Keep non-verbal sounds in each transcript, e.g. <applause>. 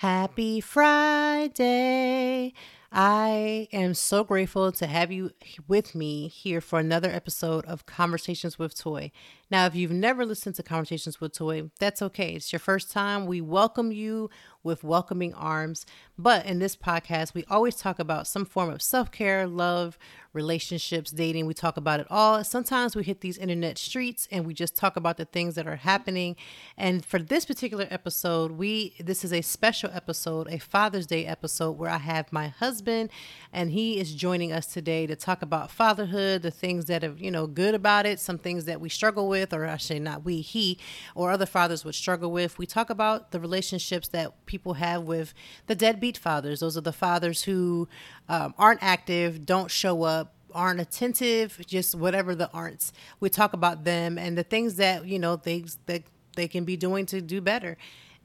Happy Friday. I am so grateful to have you with me here for another episode of Conversations with Toy. Now, if you've never listened to Conversations with Toy, that's okay. It's your first time. We welcome you with welcoming arms. But in this podcast, we always talk about some form of self care, love, relationships, dating. We talk about it all. Sometimes we hit these internet streets and we just talk about the things that are happening. And for this particular episode, we this is a special episode, a Father's Day episode where I have my husband and he is joining us today to talk about fatherhood, the things that are, you know, good about it, some things that we struggle with or I say not we, he or other fathers would struggle with. We talk about the relationships that people have with the deadbeat fathers. Those are the fathers who um, aren't active, don't show up, aren't attentive, just whatever the aren'ts. We talk about them and the things that, you know, things that they can be doing to do better.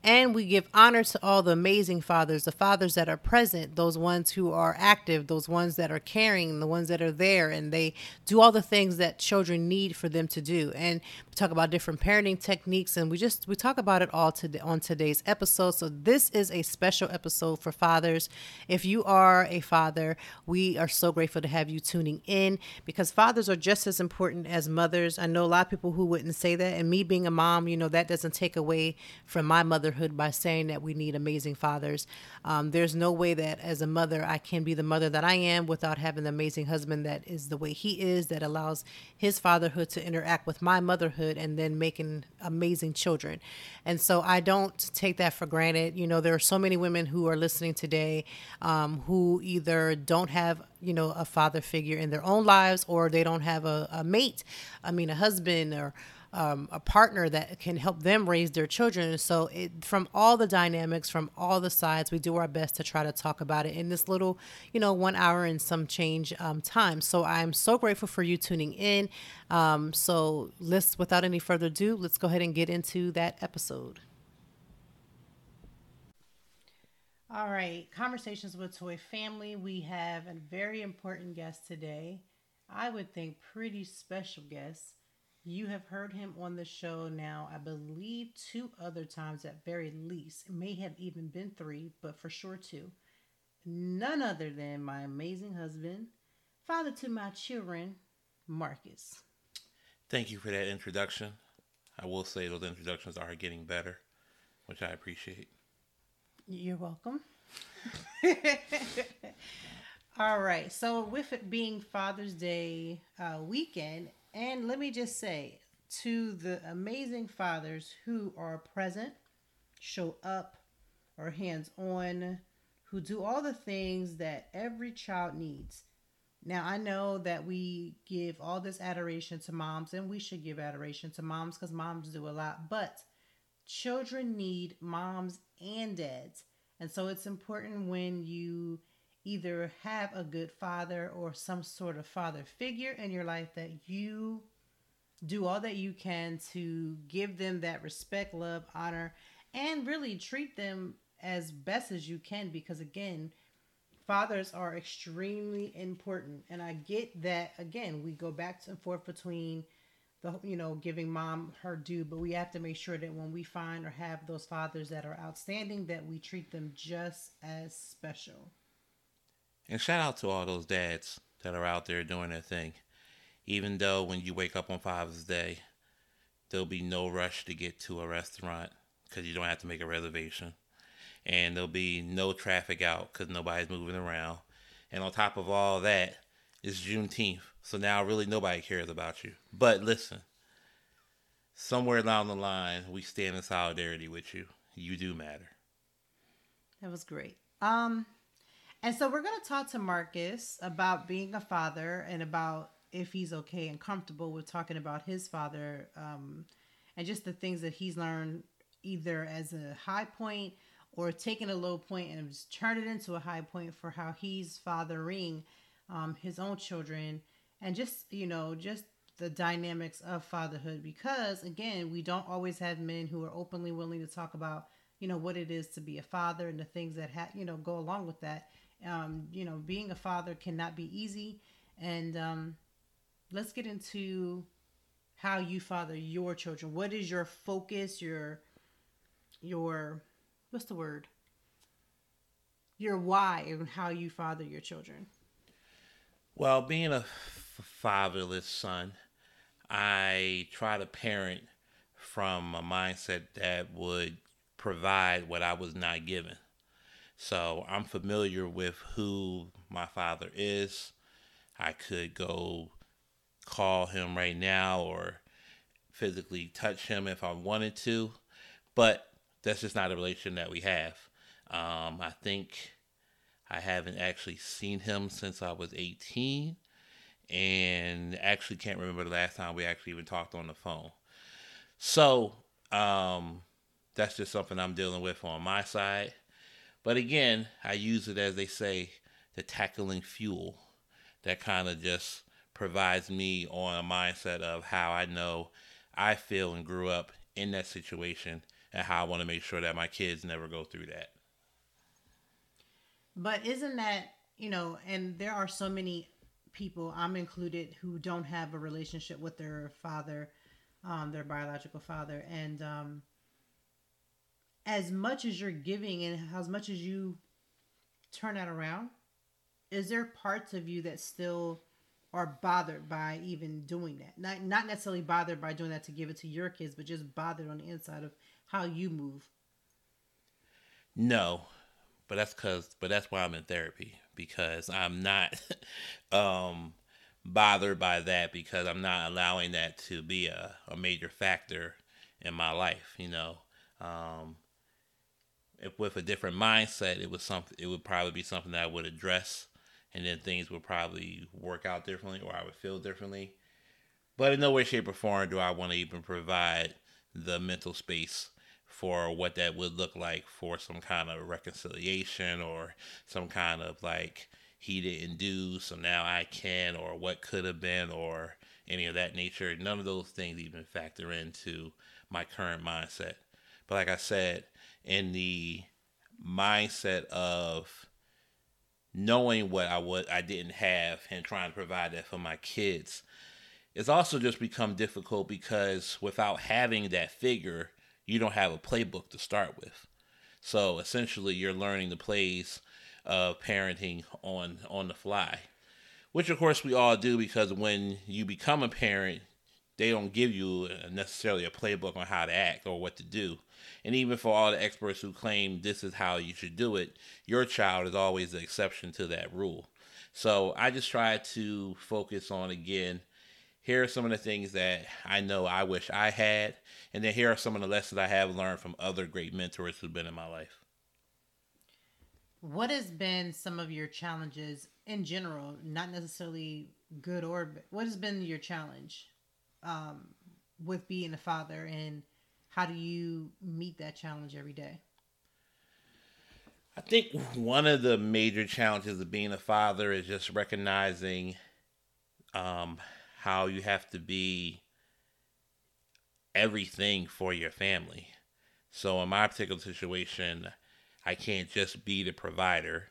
And we give honor to all the amazing fathers, the fathers that are present, those ones who are active, those ones that are caring, the ones that are there, and they do all the things that children need for them to do. And we talk about different parenting techniques, and we just we talk about it all today on today's episode. So this is a special episode for fathers. If you are a father, we are so grateful to have you tuning in because fathers are just as important as mothers. I know a lot of people who wouldn't say that, and me being a mom, you know, that doesn't take away from my motherhood by saying that we need amazing fathers. Um, there's no way that as a mother I can be the mother that I am without having the amazing husband that is the way he is, that allows his fatherhood to interact with my motherhood and then making amazing children. And so I don't take that for granted. You know, there are so many women who are listening today um, who either don't have you know a father figure in their own lives or they don't have a, a mate i mean a husband or um, a partner that can help them raise their children. So, it, from all the dynamics, from all the sides, we do our best to try to talk about it in this little, you know, one hour and some change um, time. So, I'm so grateful for you tuning in. Um, so, let's, without any further ado, let's go ahead and get into that episode. All right, conversations with Toy Family. We have a very important guest today. I would think pretty special guest. You have heard him on the show now, I believe, two other times at very least. It may have even been three, but for sure two. None other than my amazing husband, father to my children, Marcus. Thank you for that introduction. I will say those introductions are getting better, which I appreciate. You're welcome. <laughs> All right. So, with it being Father's Day uh, weekend, and let me just say to the amazing fathers who are present, show up, are hands on, who do all the things that every child needs. Now, I know that we give all this adoration to moms, and we should give adoration to moms because moms do a lot, but children need moms and dads. And so it's important when you either have a good father or some sort of father figure in your life that you do all that you can to give them that respect, love, honor, and really treat them as best as you can because again, fathers are extremely important. And I get that again, we go back and forth between the you know giving mom her due but we have to make sure that when we find or have those fathers that are outstanding that we treat them just as special and shout out to all those dads that are out there doing their thing. Even though when you wake up on Father's Day, there'll be no rush to get to a restaurant because you don't have to make a reservation. And there'll be no traffic out because nobody's moving around. And on top of all that, it's Juneteenth. So now really nobody cares about you. But listen, somewhere down the line, we stand in solidarity with you. You do matter. That was great. Um, and so we're going to talk to Marcus about being a father and about if he's okay and comfortable with talking about his father um, and just the things that he's learned either as a high point or taking a low point and just turn it into a high point for how he's fathering um, his own children. And just you know just the dynamics of fatherhood because again we don't always have men who are openly willing to talk about you know what it is to be a father and the things that ha- you know go along with that um, you know being a father cannot be easy. And um, let's get into how you father your children. What is your focus your your what's the word? Your why and how you father your children? Well being a fatherless son i try to parent from a mindset that would provide what i was not given so i'm familiar with who my father is i could go call him right now or physically touch him if i wanted to but that's just not a relation that we have. Um, I think I haven't actually seen him since I was 18, and actually can't remember the last time we actually even talked on the phone. So um, that's just something I'm dealing with on my side. But again, I use it as they say, the tackling fuel that kind of just provides me on a mindset of how I know I feel and grew up in that situation and how I want to make sure that my kids never go through that. But isn't that, you know, and there are so many people, I'm included, who don't have a relationship with their father, um, their biological father. And um, as much as you're giving and as much as you turn that around, is there parts of you that still are bothered by even doing that? Not not necessarily bothered by doing that to give it to your kids, but just bothered on the inside of how you move? No, but that's cause but that's why I'm in therapy because I'm not <laughs> um bothered by that because I'm not allowing that to be a, a major factor in my life, you know. Um with a different mindset it was something it would probably be something that I would address and then things would probably work out differently or I would feel differently. But in no way, shape, or form do I want to even provide the mental space for what that would look like for some kind of reconciliation or some kind of like he didn't do so now I can or what could have been or any of that nature. None of those things even factor into my current mindset. But like I said, in the mindset of knowing what I would I didn't have and trying to provide that for my kids, it's also just become difficult because without having that figure, you don't have a playbook to start with. So essentially, you're learning the plays of parenting on on the fly, which of course we all do because when you become a parent, they don't give you necessarily a playbook on how to act or what to do. And even for all the experts who claim this is how you should do it, your child is always the exception to that rule. So I just try to focus on again here are some of the things that I know I wish I had, and then here are some of the lessons I have learned from other great mentors who've been in my life. What has been some of your challenges in general, not necessarily good or? What has been your challenge um, with being a father, and how do you meet that challenge every day? I think one of the major challenges of being a father is just recognizing um, how you have to be everything for your family. So in my particular situation, I can't just be the provider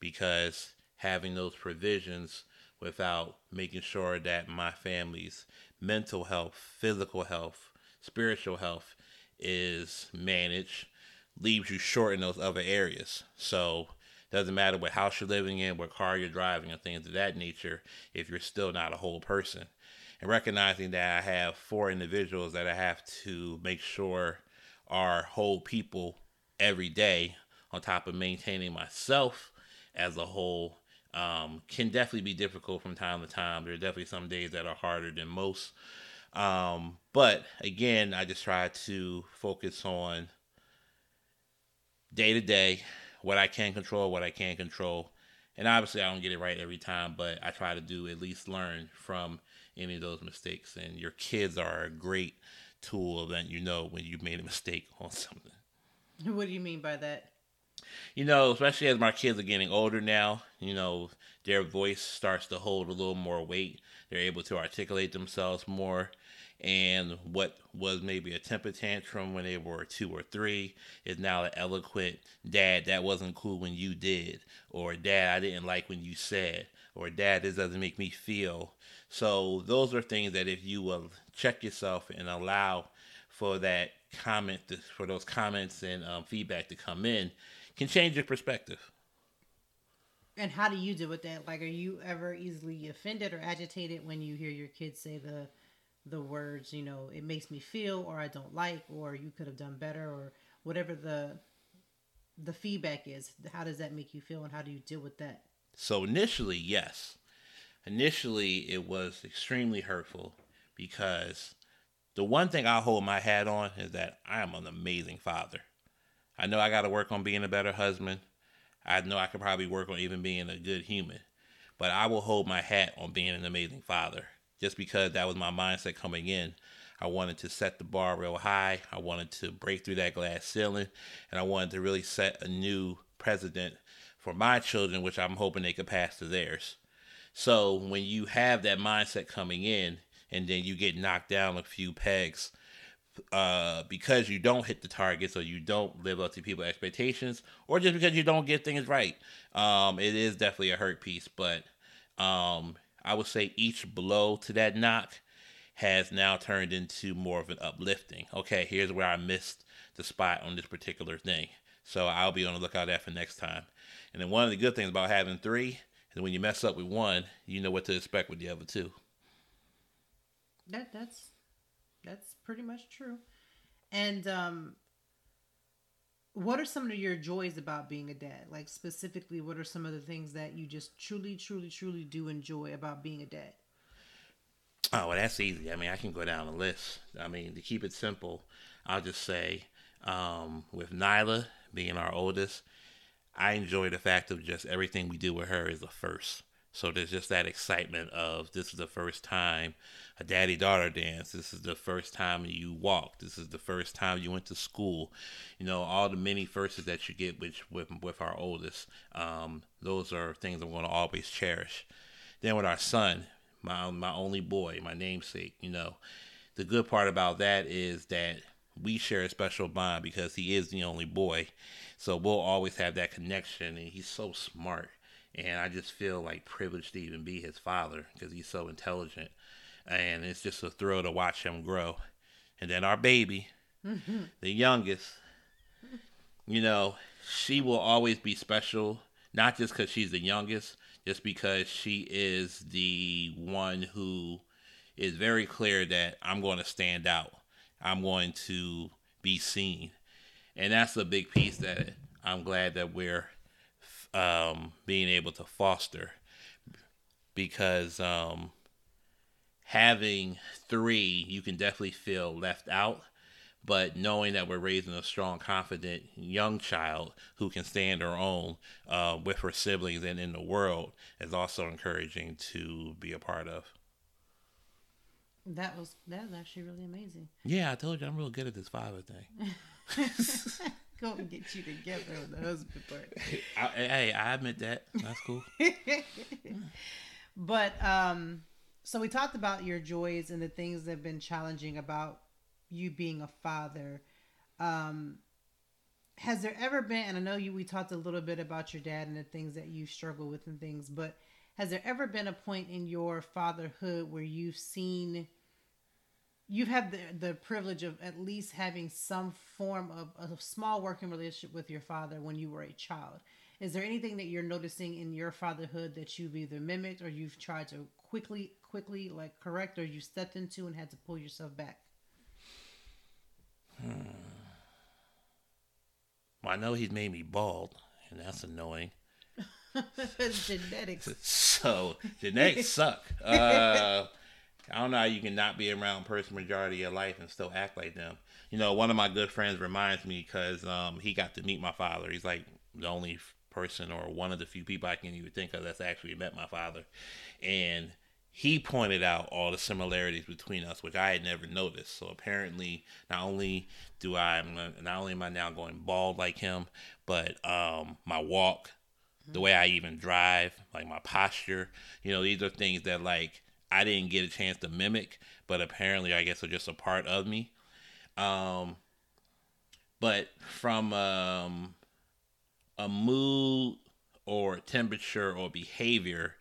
because having those provisions without making sure that my family's mental health, physical health, spiritual health is managed leaves you short in those other areas. So doesn't matter what house you're living in, what car you're driving, and things of that nature, if you're still not a whole person. And recognizing that I have four individuals that I have to make sure are whole people every day, on top of maintaining myself as a whole, um, can definitely be difficult from time to time. There are definitely some days that are harder than most. Um, but again, I just try to focus on day to day what I can control, what I can't control. And obviously, I don't get it right every time, but I try to do at least learn from any of those mistakes. And your kids are a great tool, that you know when you made a mistake on something. What do you mean by that? You know, especially as my kids are getting older now, you know, their voice starts to hold a little more weight. They're able to articulate themselves more. And what was maybe a temper tantrum when they were two or three is now an eloquent dad, that wasn't cool when you did, or dad, I didn't like when you said, or dad, this doesn't make me feel. So those are things that if you will check yourself and allow for that comment, for those comments and um, feedback to come in, can change your perspective. And how do you deal with that? Like, are you ever easily offended or agitated when you hear your kids say the the words, you know, it makes me feel, or I don't like, or you could have done better, or whatever the the feedback is? How does that make you feel, and how do you deal with that? So initially, yes, initially it was extremely hurtful because the one thing I hold my hat on is that I am an amazing father. I know I got to work on being a better husband. I know I could probably work on even being a good human, but I will hold my hat on being an amazing father just because that was my mindset coming in. I wanted to set the bar real high. I wanted to break through that glass ceiling, and I wanted to really set a new precedent for my children, which I'm hoping they could pass to theirs. So when you have that mindset coming in, and then you get knocked down a few pegs uh, because you don't hit the targets or you don't live up to people's expectations, or just because you don't get things right. Um, it is definitely a hurt piece, but um, I would say each blow to that knock has now turned into more of an uplifting. Okay, here's where I missed the spot on this particular thing. So I'll be on the lookout for next time. And then one of the good things about having three is when you mess up with one, you know what to expect with the other two. That that's that's pretty much true. And um what are some of your joys about being a dad? Like specifically what are some of the things that you just truly truly truly do enjoy about being a dad? Oh, well that's easy. I mean, I can go down the list. I mean, to keep it simple, I'll just say um with Nyla being our oldest, I enjoy the fact of just everything we do with her is a first. So there's just that excitement of this is the first time a daddy daughter dance. This is the first time you walk. This is the first time you went to school. You know, all the many firsts that you get with with, with our oldest. Um, those are things I'm going to always cherish. Then with our son, my my only boy, my namesake, you know, the good part about that is that we share a special bond because he is the only boy. So we'll always have that connection and he's so smart and I just feel like privileged to even be his father because he's so intelligent, and it's just a thrill to watch him grow. And then our baby, mm-hmm. <laughs> the youngest, you know, she will always be special, not just because she's the youngest, just because she is the one who is very clear that I'm going to stand out. I'm going to be seen. And that's a big piece that I'm glad that we're um, being able to foster because um, having three, you can definitely feel left out. But knowing that we're raising a strong, confident young child who can stand her own uh, with her siblings and in the world is also encouraging to be a part of. That was that was actually really amazing. Yeah, I told you I'm real good at this father thing. <laughs> go and get you together with the husband part. <laughs> I, hey, I admit that. That's cool. <laughs> but um, so we talked about your joys and the things that have been challenging about you being a father. Um, has there ever been? And I know you. We talked a little bit about your dad and the things that you struggle with and things, but has there ever been a point in your fatherhood where you've seen you've had the, the privilege of at least having some form of a small working relationship with your father when you were a child. Is there anything that you're noticing in your fatherhood that you've either mimicked or you've tried to quickly, quickly like correct or you stepped into and had to pull yourself back? Hmm. Well, I know he's made me bald, and that's annoying. <laughs> genetics. So genetics suck. Uh, I don't know how you can not be around a person majority of your life and still act like them. You know, one of my good friends reminds me because um, he got to meet my father. He's like the only person or one of the few people I can even think of that's actually met my father. And he pointed out all the similarities between us, which I had never noticed. So apparently, not only do I, not only am I now going bald like him, but um, my walk, the way I even drive, like my posture, you know, these are things that like I didn't get a chance to mimic, but apparently I guess are just a part of me. Um, but from um, a mood or temperature or behavior,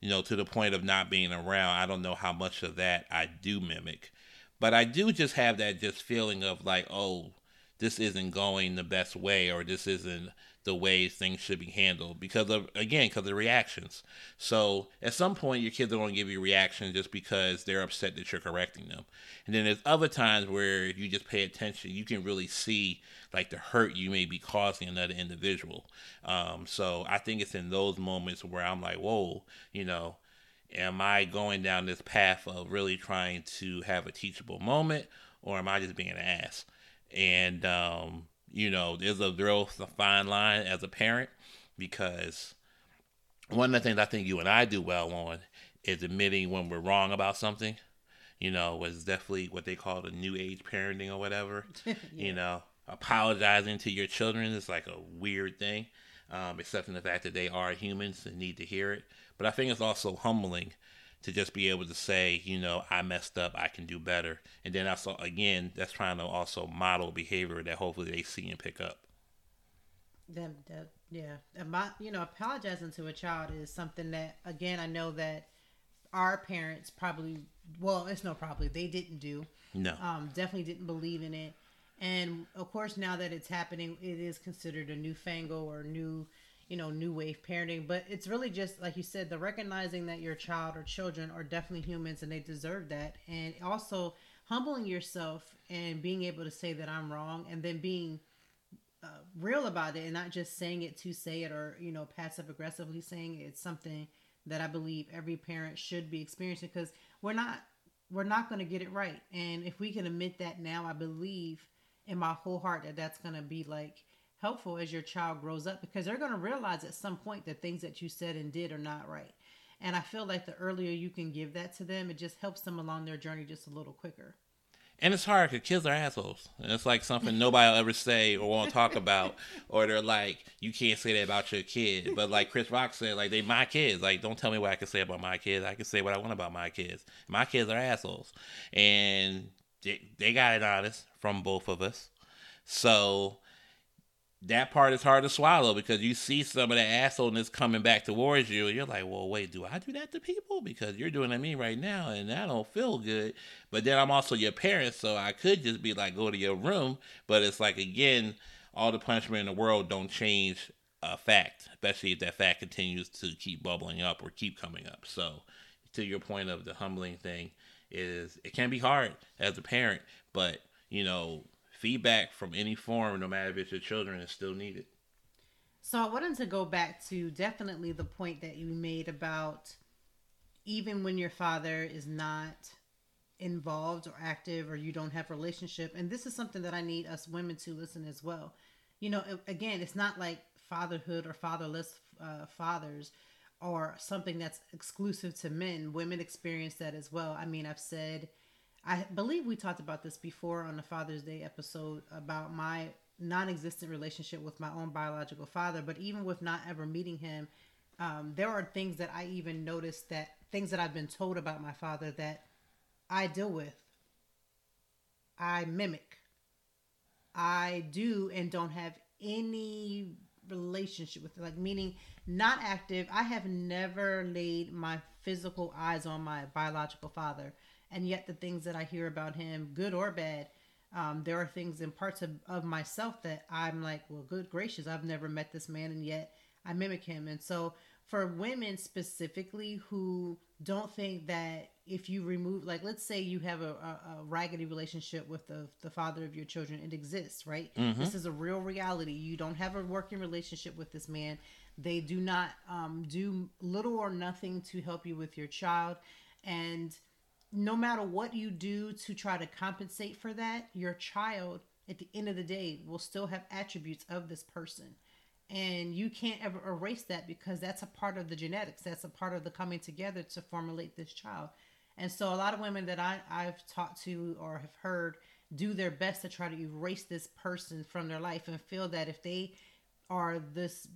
you know, to the point of not being around, I don't know how much of that I do mimic. But I do just have that just feeling of like, oh, this isn't going the best way or this isn't the way things should be handled because of again because of the reactions. So at some point your kids are going to give you reactions just because they're upset that you're correcting them. And then there's other times where you just pay attention. You can really see like the hurt you may be causing another individual. Um, so i think it's in those moments where i'm like whoa you know am i going down this path of really trying to have a teachable moment or am i just being an ass? And um, you know, there's a real fine line as a parent because one of the things I think you and I do well on is admitting when we're wrong about something. You know, was definitely what they call the new age parenting or whatever. <laughs> yeah. You know, apologizing to your children is like a weird thing, um, except in the fact that they are humans and need to hear it. But I think it's also humbling to just be able to say, you know, I messed up, I can do better. And then also, again, that's trying to also model behavior that hopefully they see and pick up. That, that yeah. About, you know, apologizing to a child is something that, again, I know that our parents probably, well, it's no probably, they didn't do. No. Um, definitely didn't believe in it. And of course, now that it's happening, it is considered a newfangle or new you know new wave parenting but it's really just like you said the recognizing that your child or children are definitely humans and they deserve that and also humbling yourself and being able to say that i'm wrong and then being uh, real about it and not just saying it to say it or you know passive aggressively saying it. it's something that i believe every parent should be experiencing because we're not we're not going to get it right and if we can admit that now i believe in my whole heart that that's going to be like helpful as your child grows up because they're going to realize at some point that things that you said and did are not right. And I feel like the earlier you can give that to them, it just helps them along their journey just a little quicker. And it's hard because kids are assholes. And it's like something nobody will ever say or won't talk about. <laughs> or they're like, you can't say that about your kid. But like Chris Rock said, like, they my kids. Like, don't tell me what I can say about my kids. I can say what I want about my kids. My kids are assholes. And they, they got it honest from both of us. So that part is hard to swallow because you see some of the assholeness coming back towards you, and you're like, well, wait, do I do that to people? Because you're doing it to me right now, and I don't feel good. But then I'm also your parent, so I could just be like, go to your room. But it's like, again, all the punishment in the world don't change a fact, especially if that fact continues to keep bubbling up or keep coming up. So, to your point of the humbling thing, is it can be hard as a parent, but you know feedback from any form, no matter if it's your children, is still needed. So I wanted to go back to definitely the point that you made about even when your father is not involved or active or you don't have relationship and this is something that I need us women to listen as well. You know, again, it's not like fatherhood or fatherless uh, fathers or something that's exclusive to men. Women experience that as well. I mean, I've said I believe we talked about this before on the Father's Day episode about my non existent relationship with my own biological father, but even with not ever meeting him, um, there are things that I even noticed that things that I've been told about my father that I deal with. I mimic. I do and don't have any relationship with like meaning not active i have never laid my physical eyes on my biological father and yet the things that I hear about him, good or bad, um, there are things in parts of, of myself that I'm like, well, good gracious, I've never met this man, and yet I mimic him. And so, for women specifically who don't think that if you remove, like, let's say you have a, a, a raggedy relationship with the, the father of your children, it exists, right? Mm-hmm. This is a real reality. You don't have a working relationship with this man. They do not um, do little or nothing to help you with your child. And no matter what you do to try to compensate for that, your child at the end of the day will still have attributes of this person. and you can't ever erase that because that's a part of the genetics that's a part of the coming together to formulate this child and so a lot of women that I, i've talked to or have heard do their best to try to erase this person from their life and feel that if they are this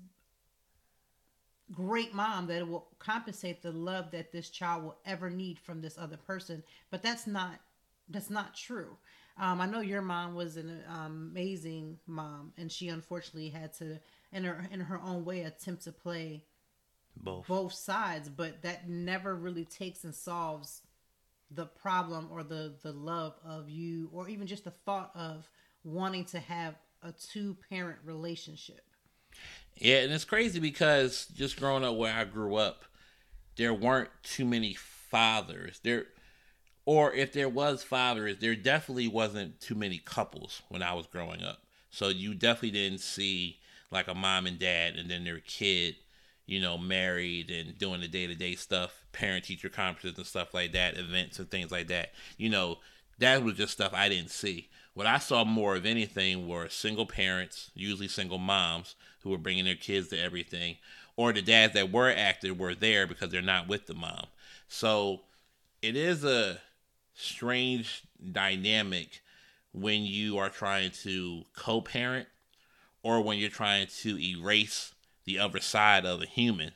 great mom that it will compensate the love that this child will ever need from this other person. But that's not that's not true. Um, i know your mom was an um, amazing mom and she unfortunately had to in her in her own way attempt to play both. both sides. But that never really takes and solves the problem or the the love of you or even just the thought of wanting to have a two parent relationship yeah, and it's crazy because just growing up where I grew up, there weren't too many fathers. There or if there was fathers, there definitely wasn't too many couples when I was growing up. So you definitely didn't see like a mom and dad and then their kid, you know, married and doing the day to day stuff, parent teacher conferences and stuff like that, events and things like that. You know, that was just stuff I didn't see. What I saw more of anything were single parents, usually single moms, who were bringing their kids to everything, or the dads that were active were there because they're not with the mom. So it is a strange dynamic when you are trying to co parent or when you're trying to erase the other side of a human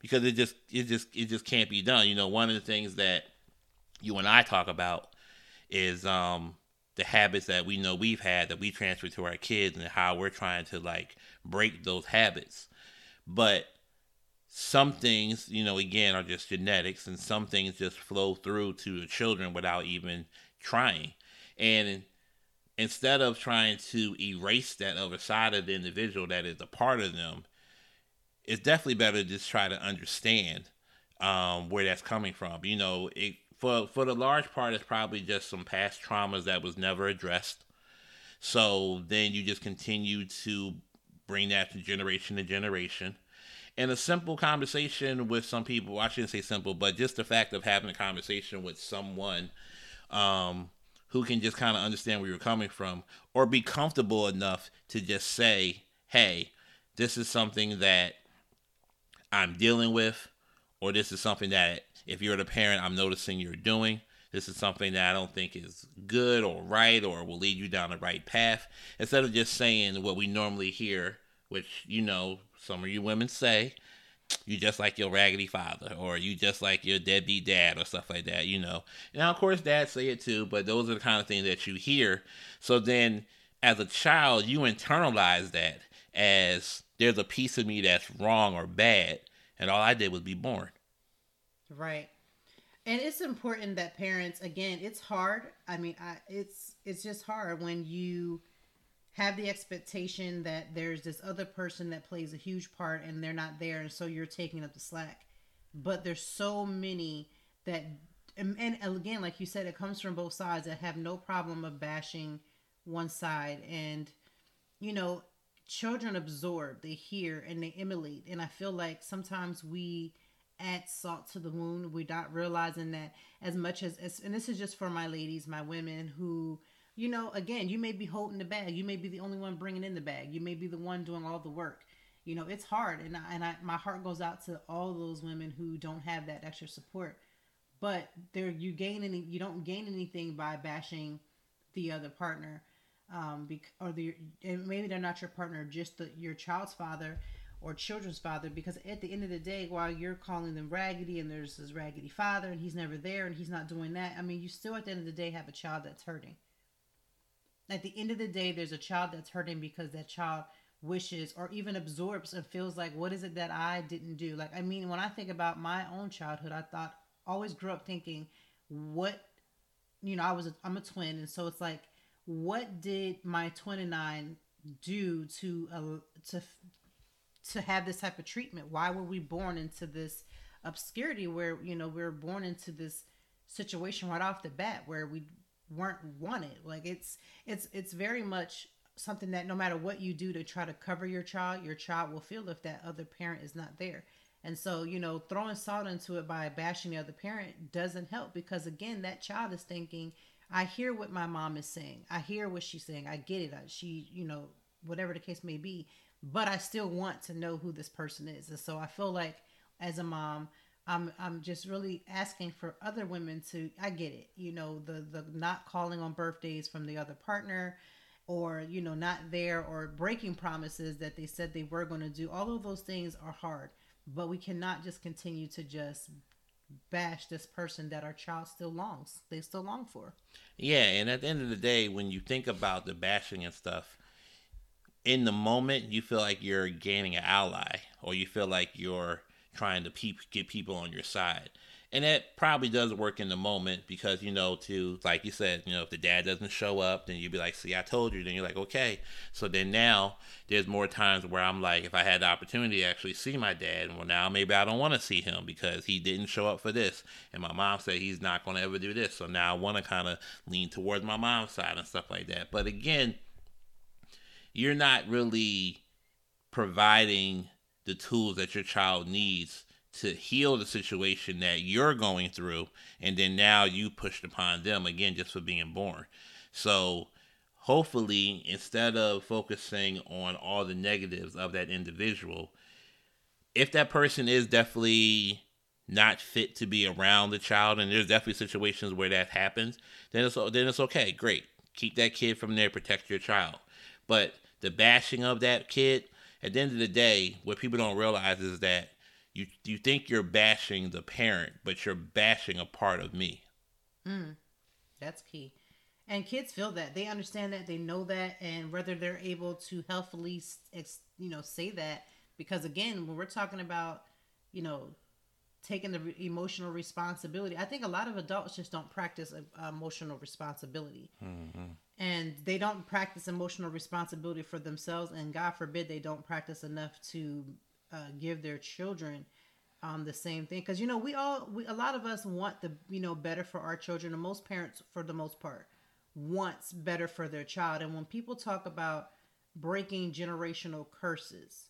because it just it just it just can't be done you know one of the things that you and i talk about is um the habits that we know we've had that we transfer to our kids and how we're trying to like break those habits. But some things, you know, again, are just genetics, and some things just flow through to the children without even trying. And instead of trying to erase that other side of the individual that is a part of them, it's definitely better to just try to understand um, where that's coming from. You know, it for for the large part, it's probably just some past traumas that was never addressed. So then you just continue to bring that to generation to generation. And a simple conversation with some people, I shouldn't say simple, but just the fact of having a conversation with someone um, who can just kind of understand where you're coming from or be comfortable enough to just say, hey, this is something that I'm dealing with, or this is something that if you're the parent, I'm noticing you're doing. This is something that I don't think is good or right or will lead you down the right path. Instead of just saying what we normally hear, which, you know, some of you women say, you just like your raggedy father or you just like your deadbeat dad or stuff like that, you know. Now, of course, dads say it too, but those are the kind of things that you hear. So then, as a child, you internalize that as there's a piece of me that's wrong or bad, and all I did was be born. Right. And it's important that parents again, it's hard. I mean, I, it's it's just hard when you have the expectation that there's this other person that plays a huge part and they're not there and so you're taking up the slack. But there's so many that and, again, like you said, it comes from both sides that have no problem of bashing one side and you know, children absorb, they hear and they emulate. And I feel like sometimes we add salt to the wound. We're not realizing that as much as, as and this is just for my ladies, my women who, you know, again, you may be holding the bag. You may be the only one bringing in the bag. You may be the one doing all the work. You know, it's hard, and I, and I, my heart goes out to all those women who don't have that extra support. But there, you gain any, you don't gain anything by bashing the other partner, um, bec- or the maybe they're not your partner, just the, your child's father or children's father because at the end of the day while you're calling them raggedy and there's this raggedy father and he's never there and he's not doing that i mean you still at the end of the day have a child that's hurting. At the end of the day there's a child that's hurting because that child wishes or even absorbs and feels like what is it that i didn't do? Like i mean when i think about my own childhood i thought always grew up thinking what you know i was i'm a twin. And so it's like what did my twin and i do to uh, to to have this type of treatment? Why were we born into this obscurity where, you know, we are born into this situation right off the bat where we weren't wanted? Like it's it's it's very much something that no matter what you do to try to cover your child, your child will feel if that other parent is not there. And so, you know, throwing salt into it by bashing the other parent doesn't help because again, that child is thinking, I hear what my mom is saying. I hear what she's saying. I get it. She, you know, whatever the case may be but I still want to know who this person is. And so I feel like as a mom, I'm I'm just really asking for other women to I get it. You know, the the not calling on birthdays from the other partner or you know not there or breaking promises that they said they were going to do. All of those things are hard, but we cannot just continue to just bash this person that our child still longs they still long for yeah and at the end of the day when you think about the bashing and stuff in the moment you feel like you're gaining an ally or you feel like you're trying to pe- get people on your side. And that probably does work in the moment because you know to like you said you know if the dad doesn't show up then you'd be like see i told you. Then you're like okay. So then now there's more times where i'm like if i had the opportunity to actually see my dad well now maybe i don't want to see him because he didn't show up for this. And my mom said he's not going to ever do this. So now i want to kind of lean towards my mom's side and stuff like that. But again you're not really providing the tools that your child needs to heal the situation that you're going through and then now you pushed upon them again just for being born. So hopefully instead of focusing on all the negatives of that individual if that person is definitely not fit to be around the child and there's definitely situations where that happens then it's then it's okay. Great. Keep that kid from there. Protect your child but the bashing of that kid at the end of the day what people don't realize is that you you think you're bashing the parent, but you're bashing a part of me. Mm, that's key. And kids feel that they understand that they know that, and whether they're able to healthfully, you know, say that because again, when we're talking about, you know, taking the emotional responsibility, I think a lot of adults just don't practice uh, emotional responsibility, mm-hmm. And they don't practice emotional responsibility for themselves, and God forbid they don't practice enough to uh, give their children um, the same thing because you know we all we, a lot of us want the you know better for our children and most parents for the most part wants better for their child and when people talk about breaking generational curses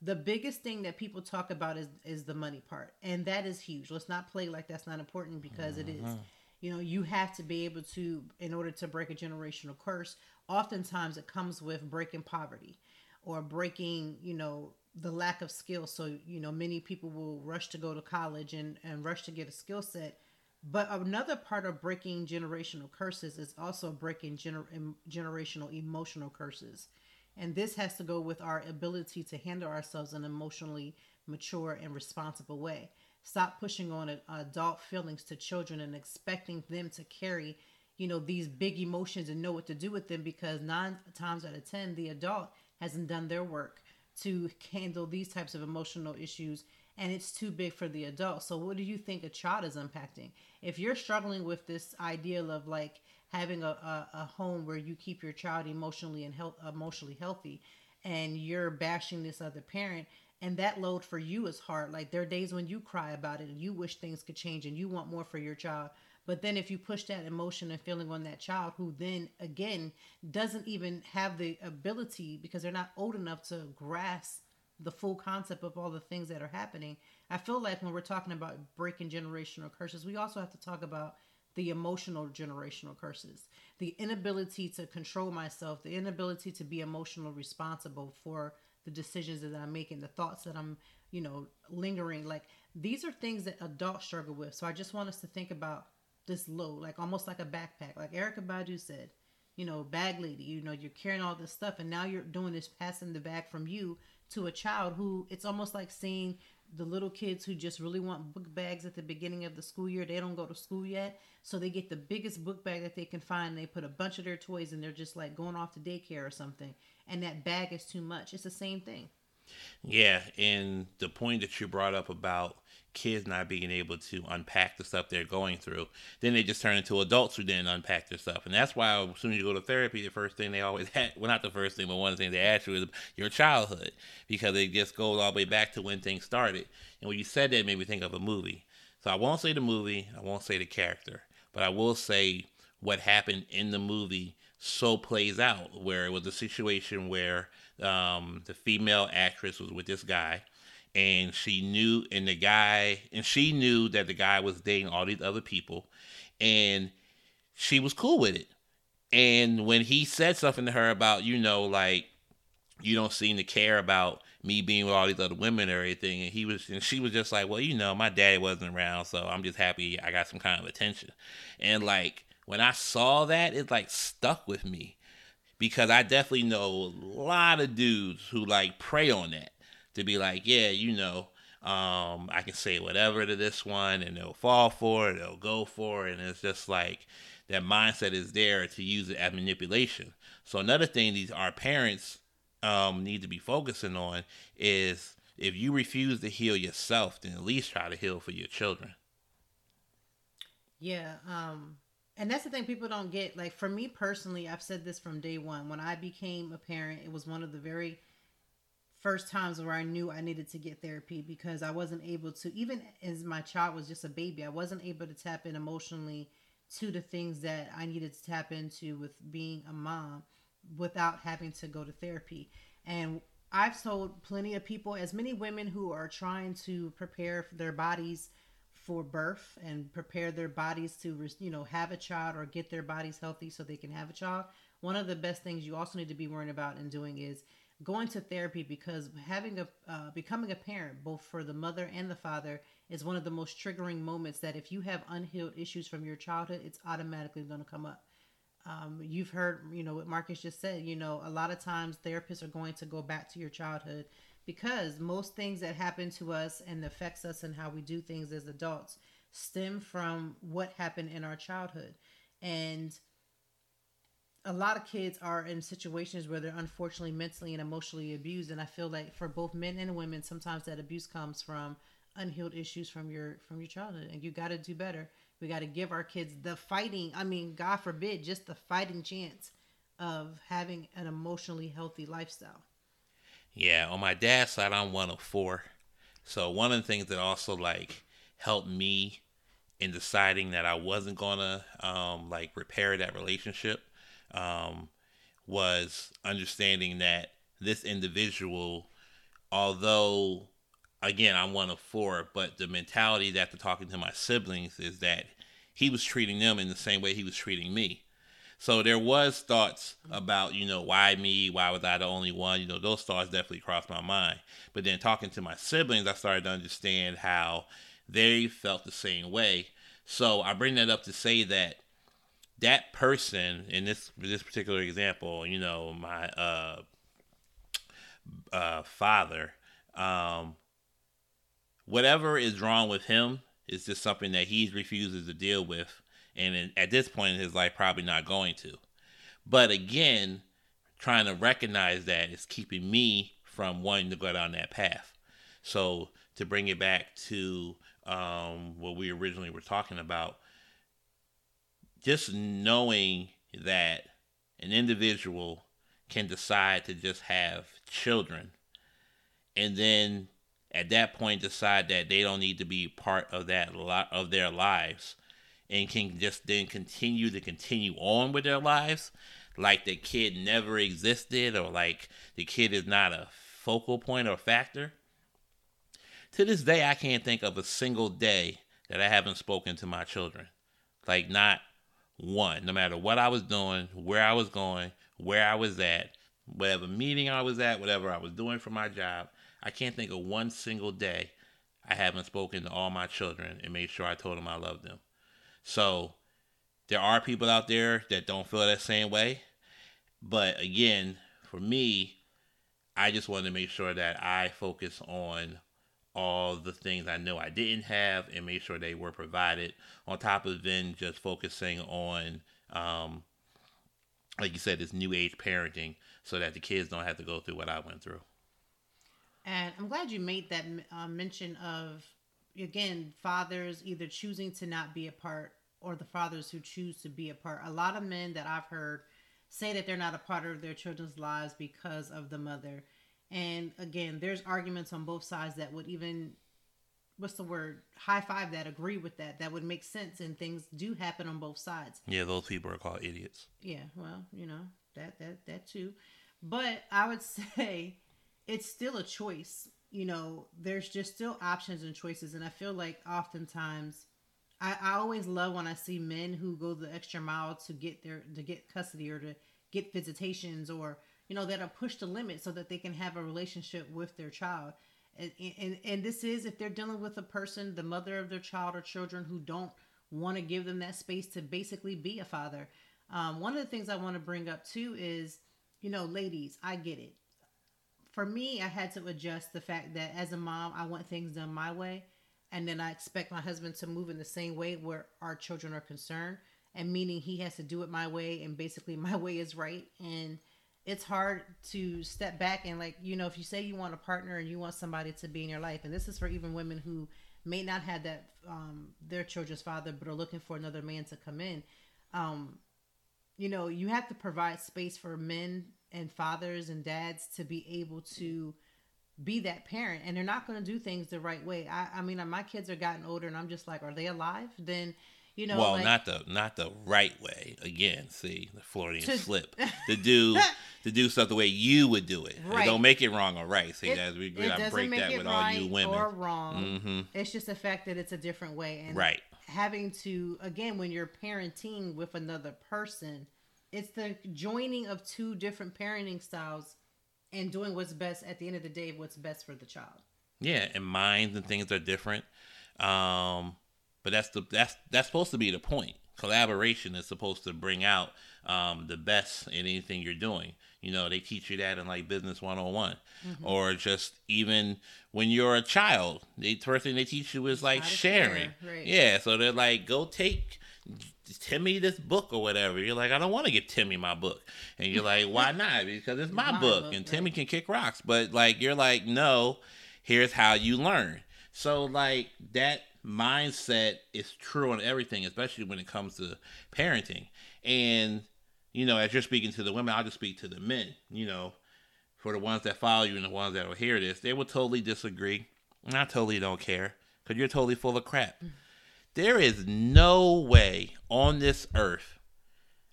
the biggest thing that people talk about is is the money part and that is huge let's not play like that's not important because mm-hmm. it is mm-hmm. You know you have to be able to in order to break a generational curse oftentimes it comes with breaking poverty or breaking you know the lack of skill. So, you know, many people will rush to go to college and, and rush to get a skill set. But another part of breaking generational curses is also breaking gener- generational emotional curses. And this has to go with our ability to handle ourselves in an emotionally mature and responsible way. Stop pushing on adult feelings to children and expecting them to carry, you know, these big emotions and know what to do with them because nine times out of 10, the adult hasn't done their work to handle these types of emotional issues and it's too big for the adult. So what do you think a child is impacting? If you're struggling with this idea of like having a, a, a home where you keep your child emotionally and health emotionally healthy and you're bashing this other parent and that load for you is hard. Like there are days when you cry about it and you wish things could change and you want more for your child. But then if you push that emotion and feeling on that child who then again doesn't even have the ability because they're not old enough to grasp the full concept of all the things that are happening. I feel like when we're talking about breaking generational curses, we also have to talk about the emotional generational curses, the inability to control myself, the inability to be emotional responsible for the decisions that I'm making, the thoughts that I'm, you know, lingering. Like these are things that adults struggle with. So I just want us to think about this load, like almost like a backpack. Like Erykah Badu said, you know, bag lady, you know, you're carrying all this stuff and now you're doing this passing the bag from you to a child who it's almost like seeing the little kids who just really want book bags at the beginning of the school year. They don't go to school yet. So they get the biggest book bag that they can find. They put a bunch of their toys and they're just like going off to daycare or something. And that bag is too much. It's the same thing. Yeah. And the point that you brought up about kids not being able to unpack the stuff they're going through. Then they just turn into adults who didn't unpack their stuff. And that's why as soon as you go to therapy, the first thing they always <laughs> had, well, not the first thing, but one of the things they ask you is your childhood, because it just goes all the way back to when things started. And when you said that, made me think of a movie. So I won't say the movie, I won't say the character, but I will say what happened in the movie so plays out, where it was a situation where um, the female actress was with this guy and she knew and the guy and she knew that the guy was dating all these other people and she was cool with it and when he said something to her about you know like you don't seem to care about me being with all these other women or anything. And he was, and she was just like, well, you know, my daddy wasn't around, so I'm just happy I got some kind of attention. And like when I saw that, it like stuck with me because I definitely know a lot of dudes who like prey on that to be like, yeah, you know, um, I can say whatever to this one, and they'll fall for it, they'll go for it, and it's just like that mindset is there to use it as manipulation. So another thing these our parents um, need to be focusing on is if you refuse to heal yourself, then at least try to heal for your children. Yeah, um, and that's the thing people don't get. Like for me personally, I've said this from day one. When I became a parent, it was one of the very first times where I knew I needed to get therapy because I wasn't able to, even as my child was just a baby, I wasn't able to tap in emotionally to the things that I needed to tap into with being a mom without having to go to therapy. And I've told plenty of people, as many women who are trying to prepare their bodies for birth and prepare their bodies to, you know, have a child or get their bodies healthy so they can have a child. One of the best things you also need to be worrying about and doing is going to therapy because having a uh, becoming a parent both for the mother and the father is one of the most triggering moments that if you have unhealed issues from your childhood it's automatically going to come up um, you've heard, you know, what Marcus just said, you know, a lot of times therapists are going to go back to your childhood because most things that happen to us and affects us and how we do things as adults stem from what happened in our childhood. And a lot of kids are in situations where they're unfortunately mentally and emotionally abused. And I feel like for both men and women, sometimes that abuse comes from unhealed issues from your from your childhood and you got to do better we got to give our kids the fighting, I mean, God forbid, just the fighting chance of having an emotionally healthy lifestyle. Yeah, on my dad's side, I'm one of four. So one of the things that also like helped me in deciding that I wasn't gonna um, like repair that relationship um, was understanding that this individual, although again, I'm one of four, but the mentality that after talking to my siblings is that he was treating them in the same way he was treating me. So there was thoughts about, you know, why me? Why was I the only one? You know, those thoughts definitely crossed my mind. But then talking to my siblings, I started to understand how they felt the same way. So I bring that up to say that that person in this this particular example, you know, my uh, uh, father, um, whatever is wrong with him is just something that he refuses to deal with, and at this point in his life, probably not going to. But again, trying to recognize that is keeping me from wanting to go down that path. So to bring it back to um, what we originally were talking about, just knowing that an individual can decide to just have children and then at that point decide that they don't need to be part of that lot of their lives and can just then continue to continue on with their lives like the kid never existed or like the kid is not a focal point or factor. To this day i can't think of a single day that i haven't spoken to my children. Like not one no matter what i was doing where i was going where i was at whatever meeting i was at whatever i was doing for my job I can't think of one single day I haven't spoken to all my children and made sure I told them I love them. So there are people out there that don't feel that same way. But again, for me, I just wanted to make sure that I focus on all the things I know I didn't have and make sure they were provided. On top of then just focusing on, um, like you said, this new age parenting so that the kids don't have to go through what I went through. And I'm glad you made that uh, mention of, again, fathers either choosing to not be a part or the fathers who choose to be a part. A lot of men that I've heard say that they're not a part of their children's lives because of the mother. And again, there's arguments on both sides that would even what's the word high five that agree with that that would make sense and things do happen on both sides yeah those people are called idiots yeah well you know that that that too but i would <laughs> say it's still a choice. You know, there's just still options and choices. And I feel like oftentimes I, I always love when I see men who go the extra mile to get their to get custody or to get visitations or you know that'll push the limit so that they can have a relationship with their child. And, and and this is if they're dealing with a person the mother of their child or children who don't want to give them that space to basically be a father um, one of the things i want to bring up too is you know ladies i get it. For me i had to adjust the fact that as a mom i want things done my way and then i expect my husband to move in the same way where our children are concerned and meaning he has to do it my way and basically <laughs> my way is right and it's hard to step back and like you know if you say you want a partner and you want somebody to be in your life and this is for even women who may not have that um, their children's father but are looking for another man to come in um, you know you have to provide space for men and fathers and dads to be able to be that parent and they're not going to do things the right way. I, I mean my kids are gotten older and i'm just like are they alive? Then you know, well, like, not the not the right way. Again, see the Freudian to, <laughs> slip. to do to do stuff the way you would do it. Right. don't make it wrong or right. See, it, we gotta break that with right all you women. Or wrong. Mm-hmm. It's just the fact that it's a different way. And right. Having to again, when you're parenting with another person, it's the joining of two different parenting styles and doing what's best at the end of the day. What's best for the child. Yeah, and minds and things are different. Um, but that's the that's that's supposed to be the point. Collaboration is supposed to bring out um, the best in anything you're doing. You know, they teach you that in like business 101 mm-hmm. or just even when you're a child, the first thing they teach you is like sharing. Share, right. Yeah, so they're like, go take Timmy this book or whatever. You're like, I don't want to give Timmy my book. And you're like, why <laughs> not? Because it's my, my book, book, and right. Timmy can kick rocks. But like, you're like, no, here's how you learn. So like that mindset is true on everything, especially when it comes to parenting. And, you know, as you're speaking to the women, I'll just speak to the men, you know, for the ones that follow you and the ones that will hear this, they will totally disagree. And I totally don't care because you're totally full of crap. Mm. There is no way on this earth,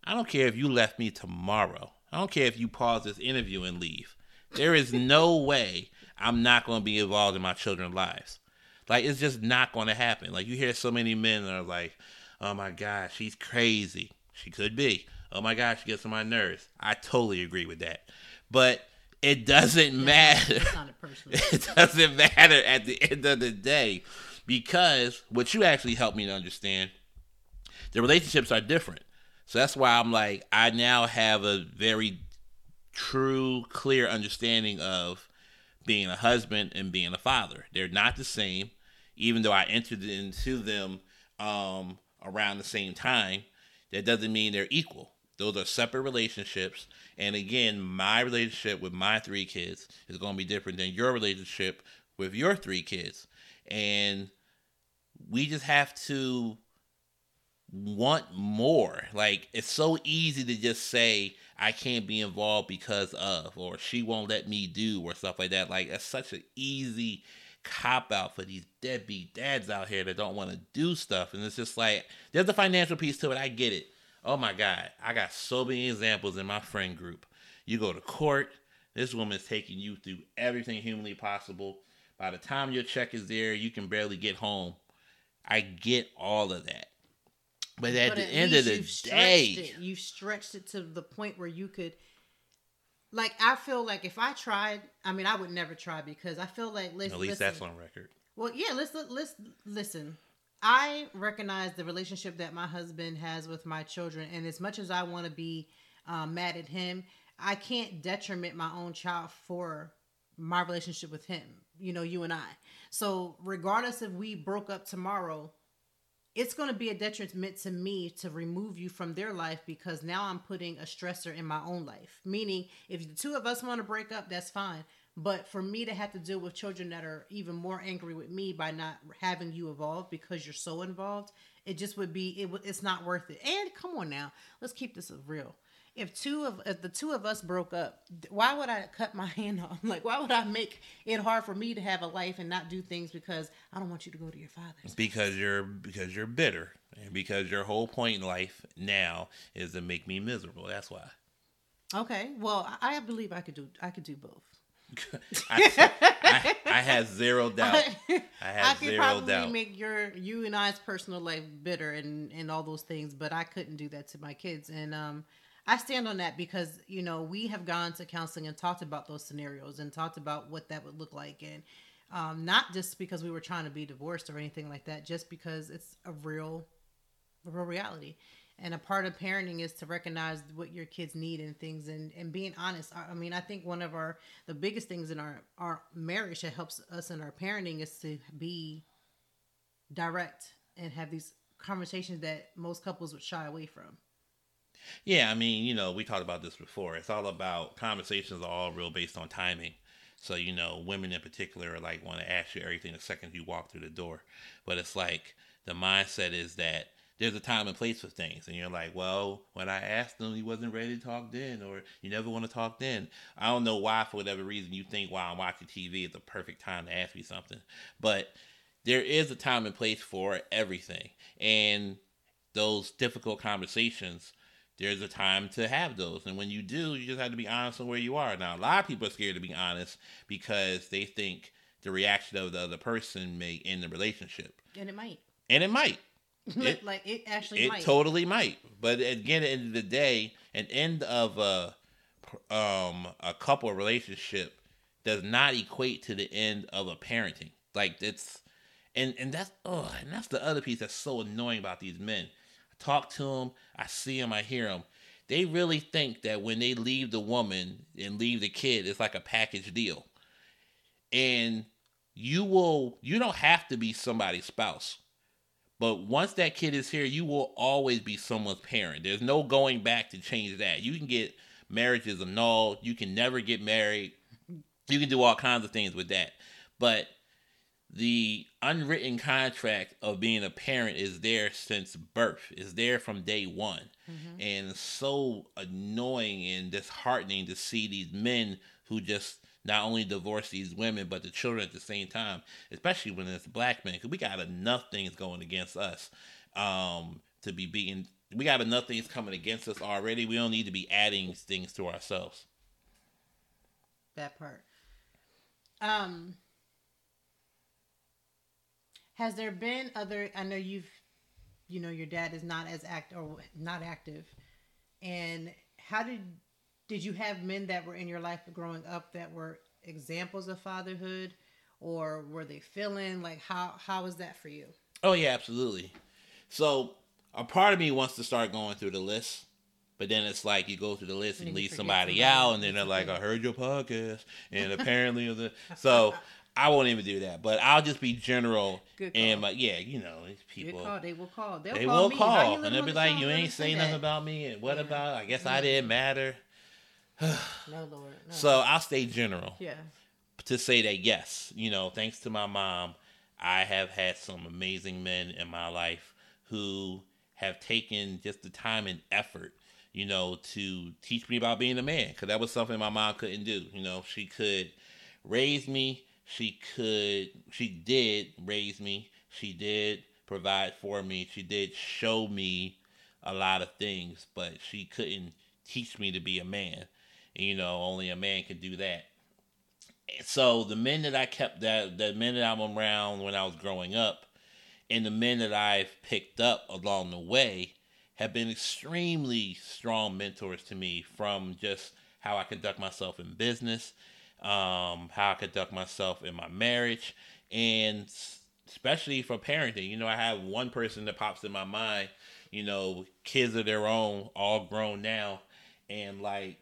I don't care if you left me tomorrow. I don't care if you pause this interview and leave. There is no <laughs> way I'm not going to be involved in my children's lives. Like it's just not going to happen. Like you hear so many men that are like, "Oh my God, she's crazy." She could be. Oh my gosh, she gets on my nerves. I totally agree with that, but it doesn't yeah, matter. <laughs> it doesn't matter at the end of the day because what you actually helped me to understand, the relationships are different. So that's why I'm like, I now have a very true, clear understanding of being a husband and being a father. They're not the same, even though I entered into them um, around the same time. That doesn't mean they're equal. Those are separate relationships. And again, my relationship with my three kids is going to be different than your relationship with your three kids. And we just have to want more. Like, it's so easy to just say, I can't be involved because of, or she won't let me do, or stuff like that. Like it's such an easy cop out for these deadbeat dads out here that don't want to do stuff. And it's just like there's a financial piece to it. I get it. Oh my God, I got so many examples in my friend group. You go to court, this woman's taking you through everything humanly possible. By the time your check is there, you can barely get home. I get all of that. But at but the at end of the day, it. you've stretched it to the point where you could. Like I feel like if I tried, I mean, I would never try because I feel like listen, at least listen, that's on record. Well, yeah, let's let's listen. I recognize the relationship that my husband has with my children, and as much as I want to be um, mad at him, I can't detriment my own child for my relationship with him. You know, you and I. So, regardless if we broke up tomorrow, it's going to be a detriment to me to remove you from their life because now I'm putting a stressor in my own life. Meaning, if the two of us want to break up, that's fine. But for me to have to deal with children that are even more angry with me by not having you evolve because you're so involved, it just would be it, it's not worth it. And come on now, let's keep this real if two of if the two of us broke up, why would I cut my <laughs> hand off? Like, why would I make it hard for me to have a life and not do things because I don't want you to go to your father's? Because you're because you're bitter, and because your whole point in life now is to make me miserable. That's why. Okay, well, I believe I could do I could do both. <laughs> I, I, <laughs> I, have zero doubt. I have I could probably doubt. make your you and I's personal life bitter and and all those things, but I couldn't do that to my kids. And um, I stand on that because you know we have gone to counseling and talked about those scenarios and talked about what that would look like and um, not just because we were trying to be divorced or anything like that, just because it's a real, a real reality. And a part of parenting is to recognize what your kids need and things and, and being honest. I, I mean, I think one of our the biggest things in our, our marriage that helps us in our parenting is to be direct and have these conversations that most couples would shy away from. Yeah, I mean, you know, we talked about this before. It's all about conversations are all real based on timing. So, you know, women in particular like want to ask you everything the second you walk through the door. But it's like the mindset is that there's a time and place for things. And you're like, well, when I asked him, he wasn't ready to talk then, or you never want to talk then. I don't know why, for whatever reason, you think while I'm watching TV, it's the perfect time to ask me something. But there is a time and place for everything. And those difficult conversations, there's a time to have those. And when you do, you just have to be honest on where you are. Now, a lot of people are scared to be honest because they think the reaction of the other person may end the relationship. And it might. And it might. <laughs> It, like it actually it might. totally might. But again, at the end of the day, an end of a um a couple relationship does not equate to the end of a parenting. Like it's and and that's oh and that's the other piece that's so annoying about these men. Talk to them, I see them, I hear them. They really think that when they leave the woman and leave the kid, it's like a package deal. And you will you don't have to be somebody's spouse but once that kid is here, you will always be someone's parent. There's no going back to change that. You can get marriages annulled. You can never get married. You can do all kinds of things with that. But the unwritten contract of being a parent is there since birth. Is there from day one. Mm-hmm. And so annoying and disheartening to see these men who just not only divorce these women but the children at the same time, especially when it's black men, because we got enough things going against us um, to be beaten. We got enough things coming against us already. We don't need to be adding things to ourselves. That part. Um, has there been other? I know you've, you know, your dad is not as act or not active, and how did did you have men that were in your life growing up that were examples of fatherhood? Or were they feeling like how how was that for you? Oh yeah absolutely. So a part of me wants to start going through the list but then it's like you go through the list and, and leave somebody, somebody, out and then they're like i heard your podcast and apparently the so I won't even do that, but I'll just be general and like, yeah, you know, these people. Call, they will call. They'll they call will call, and they'll be like, "You ain't say nothing about me, and what yeah. about? I guess mm-hmm. I didn't matter." <sighs> no, Lord. No. So I'll stay general. Yeah. To say that yes, you know, thanks to my mom, I have had some amazing men in my life who have taken just the time and effort, you know, to teach me about being a man. Because that was something my mom couldn't do. You know, she could raise me. She could. She did raise me. She did provide for me. She did show me a lot of things, but she couldn't teach me to be a man. You know, only a man can do that. So the men that I kept that the men that I'm around when I was growing up, and the men that I've picked up along the way have been extremely strong mentors to me from just how I conduct myself in business, um, how I conduct myself in my marriage, and especially for parenting. You know, I have one person that pops in my mind, you know, kids of their own, all grown now, and like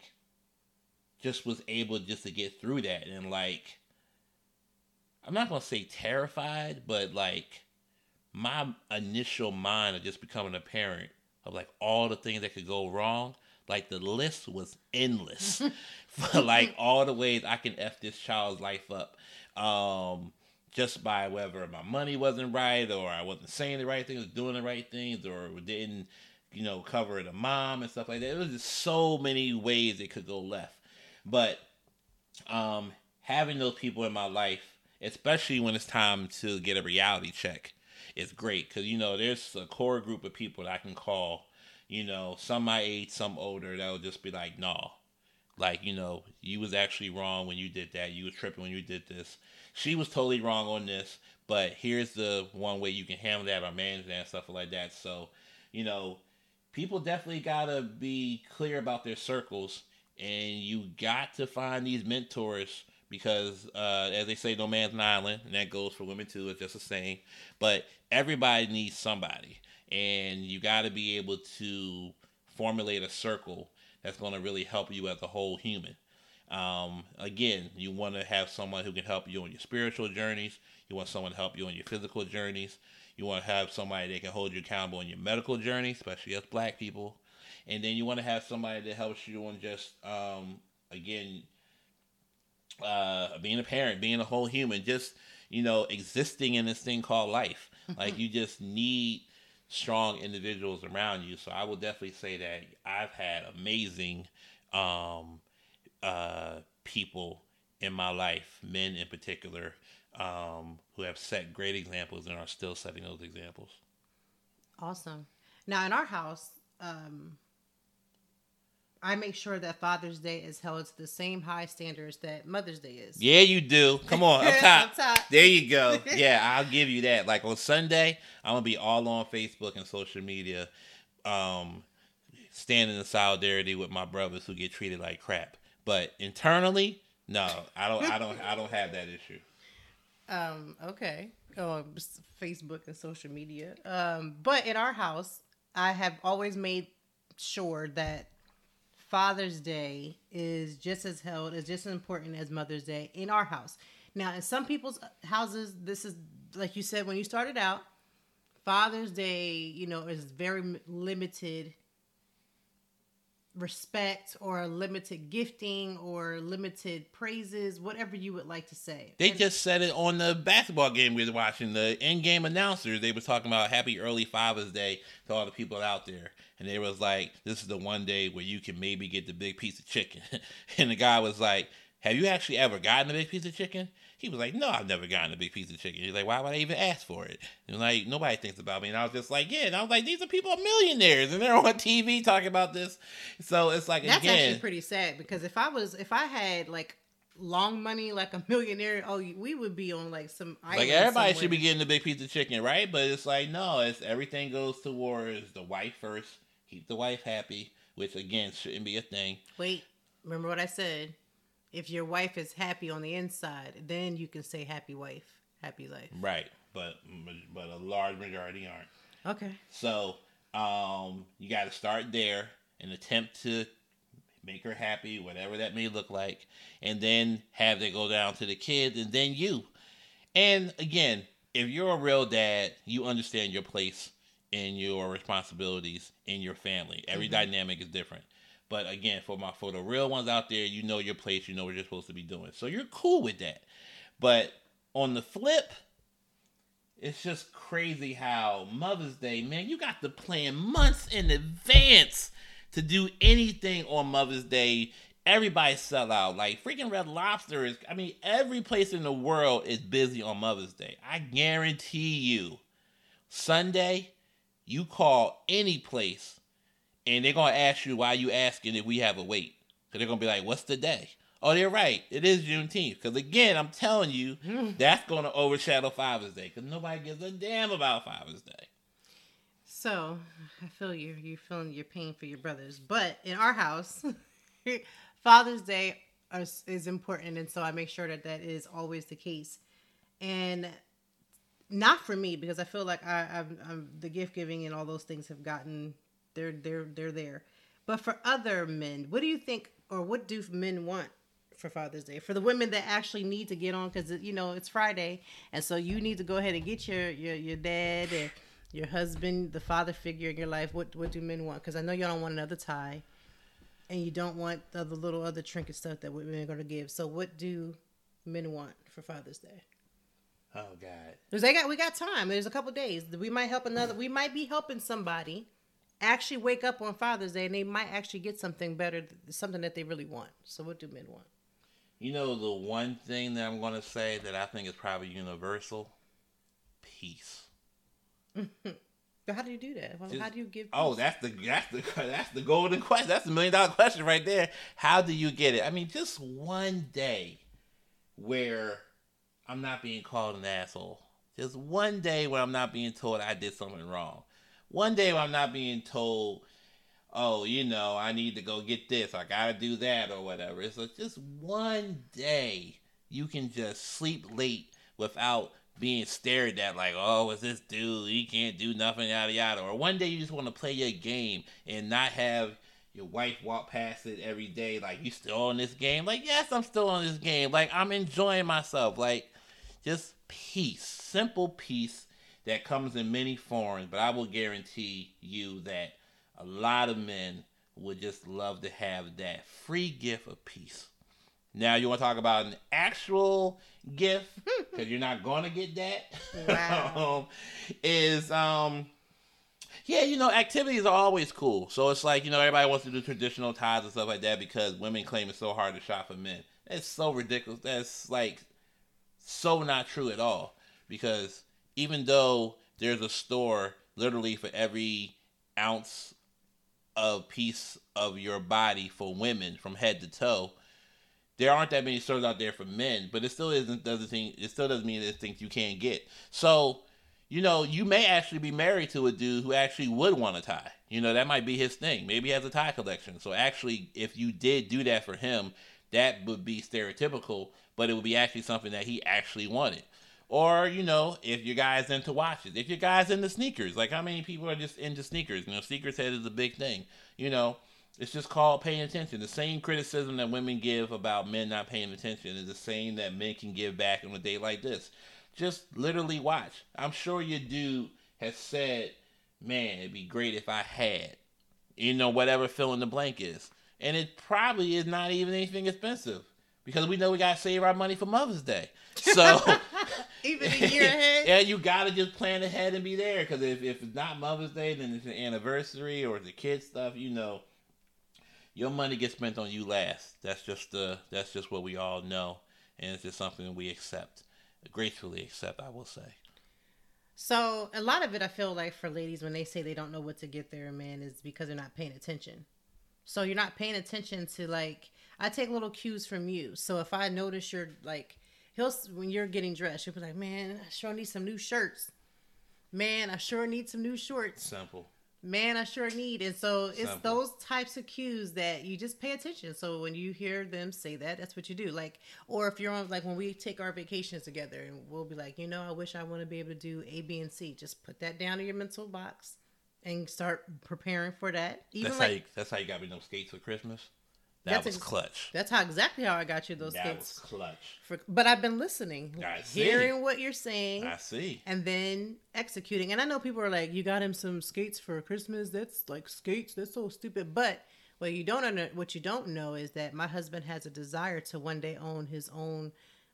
just was able just to get through that and like I'm not gonna say terrified, but like my initial mind of just becoming a parent of like all the things that could go wrong, like the list was endless <laughs> for like all the ways I can f this child's life up, um, just by whether my money wasn't right or I wasn't saying the right things, doing the right things, or didn't, you know, cover the mom and stuff like that. It was just so many ways it could go left. But um, having those people in my life, especially when it's time to get a reality check, is great because you know there's a core group of people that I can call. You know, some my age, some older. That will just be like, no, like you know, you was actually wrong when you did that. You was tripping when you did this. She was totally wrong on this, but here's the one way you can handle that or manage that and stuff like that. So, you know, people definitely gotta be clear about their circles, and you got to find these mentors because, uh, as they say, no man's an island, and that goes for women too. It's just the same. But everybody needs somebody, and you got to be able to formulate a circle that's going to really help you as a whole human. Um, again, you want to have someone who can help you on your spiritual journeys. You want someone to help you on your physical journeys. You want to have somebody that can hold you accountable on your medical journey, especially as black people. And then you want to have somebody that helps you on just, um, again, uh, being a parent, being a whole human, just, you know, existing in this thing called life. <laughs> like you just need strong individuals around you. So I will definitely say that I've had amazing um, uh, people in my life, men in particular, um, who have set great examples and are still setting those examples. Awesome. Now, in our house, um, I make sure that Father's Day is held to the same high standards that Mother's Day is. Yeah, you do. Come on, up <laughs> top. Up top. There you go. <laughs> Yeah, I'll give you that. Like on Sunday, I'm gonna be all on Facebook and social media, um, standing in solidarity with my brothers who get treated like crap. But internally, no, I don't. I don't. I don't have that issue. <laughs> Um, okay. Oh, Facebook and social media. Um, but in our house, I have always made sure that Father's Day is just as held, is just as important as Mother's Day in our house. Now, in some people's houses, this is like you said when you started out. Father's Day, you know, is very limited respect or limited gifting or limited praises, whatever you would like to say. They And- just said it on the basketball game we was watching. The in-game announcers they were talking about Happy Early Father's Day to all the people out there, and they was like, "This is the one day where you can maybe get the big piece of chicken." <laughs> and the guy was like, "Have you actually ever gotten a big piece of chicken?" He was like, "No, I've never gotten a big piece of chicken." He's like, "Why would I even ask for it?" And like, nobody thinks about me. And I was just like, "Yeah." And I was like, "These are people millionaires, and they're on <laughs> TV talking about this." So it's like That's again, actually pretty sad because if I was if I had like long money like a <laughs> millionaire, oh, we would be on like some Like everybody should be getting a big piece of chicken, right? But it's like no, it's everything goes towards the wife first. Keep the wife happy, which again shouldn't be a thing. Wait, remember what I said? If your wife is happy on the inside, then you can say happy wife, happy life. Right. But but a large majority aren't. Okay. So um you gotta start there and attempt to make her happy, whatever that may look like, and then have they go down to the kids and then you. And again, if you're a real dad, you understand your place and your responsibilities in your family. Every dynamic is different. But again, for my for the real ones out there, you know your place, you know what you're supposed to be doing. So you're cool with that. But on the flip, it's just crazy how Mother's Day, man, you got to plan months in advance to do anything on Mother's Day. Everybody sell out. Like freaking Red Lobster is, I mean, every place in the world is busy on Mother's Day. I guarantee you, Sunday, you call any place and they're going to ask you why you asking if we have a wait. So they're going to be like, what's the day? Oh, they're right. It is Juneteenth. Because again, I'm telling you, <laughs> hmm. that's going to overshadow Father's Day. Because nobody gives a damn about Father's Day. So I feel you. You're feeling your pain for your brothers, but in our house, <laughs> Father's Day is, is important, and so I make sure that that is always the case. And not for me because I feel like I, I'm, I'm the gift giving and all those things have gotten they're they're they're there. But for other men, what do you think, or what do men want for Father's Day? For the women that actually need to get on, because you know it's Friday, and so you need to go ahead and get your your your dad and your husband, the father figure in your life. What what do men want? Because I know y'all don't want another tie, and you don't want the other little other trinket stuff that women are gonna give. So what do men want for Father's Day? Oh, God. Because they got we got time. There's a couple days. We might help another. We might be helping somebody actually wake up on Father's Day, and they might actually get something better, something that they really want. So what do men want? You know, the one thing that I'm going to say that I think is probably universal peace. <laughs> But how do you do that? Well, how do you give? Oh, that's the that's the <laughs> that's the golden question. That's the million dollar question right there. How do you get it? I mean, just one day where I'm not being called an asshole. Just one day where I'm not being told I did something wrong. One day I'm not being told oh, you know, I need to go get this, I gotta do that, or whatever. It's like just one day you can just sleep late without being stared at like, oh, is this dude? He can't do nothing, yada yada. Or one day you just want to play your game and not have your wife walk past it every day like, you still on this game? Like, yes, I'm still on this game. Like, I'm enjoying myself. Like, just peace, simple peace that comes in many forms. But I will guarantee you that a lot of men would just love to have that free gift of peace. Now you want to talk about an actual gift <laughs> because you're not going to get that. Wow. <laughs> um, is um, yeah, you know, activities are always cool. So it's like you know everybody wants to do traditional ties and stuff like that because women claim it's so hard to shop for men. It's so ridiculous. That's like so not true at all because even though there's a store literally for every ounce of piece of your body for women from head to toe there aren't that many stores out there for men, but it still isn't doesn't think it still doesn't mean there's things you can't get. So, you know, you may actually be married to a dude who actually would want a tie. You know, that might be his thing. Maybe he has a tie collection. So actually, if you did do that for him, that would be stereotypical, but it would be actually something that he actually wanted. Or, you know, if your guy's into watches, if your guy's into sneakers, like how many people are just into sneakers? You know, sneakers head is a big thing. You know, it's just called paying attention. The same criticism that women give about men not paying attention is the same that men can give back on a day like this. Just literally watch. I'm sure your dude has said, man, it'd be great if I had, you know, whatever fill in the blank is. And it probably is not even anything expensive because we know we got to save our money for Mother's Day. So, <laughs> Even a <laughs> year ahead. yeah, you got to just plan ahead and be there because if, if it's not Mother's Day, then it's an anniversary or the kids stuff, you know your money gets spent on you last. That's just the that's just what we all know, and it's just something we accept, gracefully accept. I will say. So a lot of it, I feel like for ladies, when they say they don't know what to get their man, is because they're not paying attention. So you're not paying attention to like I take little cues from you. So if I notice you're like he'll when you're getting dressed, he'll be like, "Man, I sure need some new shirts." Man, I sure need some new shorts. Simple. Man, I sure need. And so it's Simple. those types of cues that you just pay attention. So when you hear them say that, that's what you do. Like, or if you're on, like, when we take our vacations together and we'll be like, you know, I wish I want to be able to do A, B, and C. Just put that down in your mental box and start preparing for that. Even That's like, how you, that's how you got me those skates for Christmas. That That's was ex- clutch. that's how exactly how I got you those That skates. was clutch. For, but I've been listening, I see. hearing what you're saying. I see. and then executing. And I know people are like, "You got him some skates for Christmas? That's like skates. That's so stupid." But what you don't under, what you don't know is that my husband has a desire to one day own his own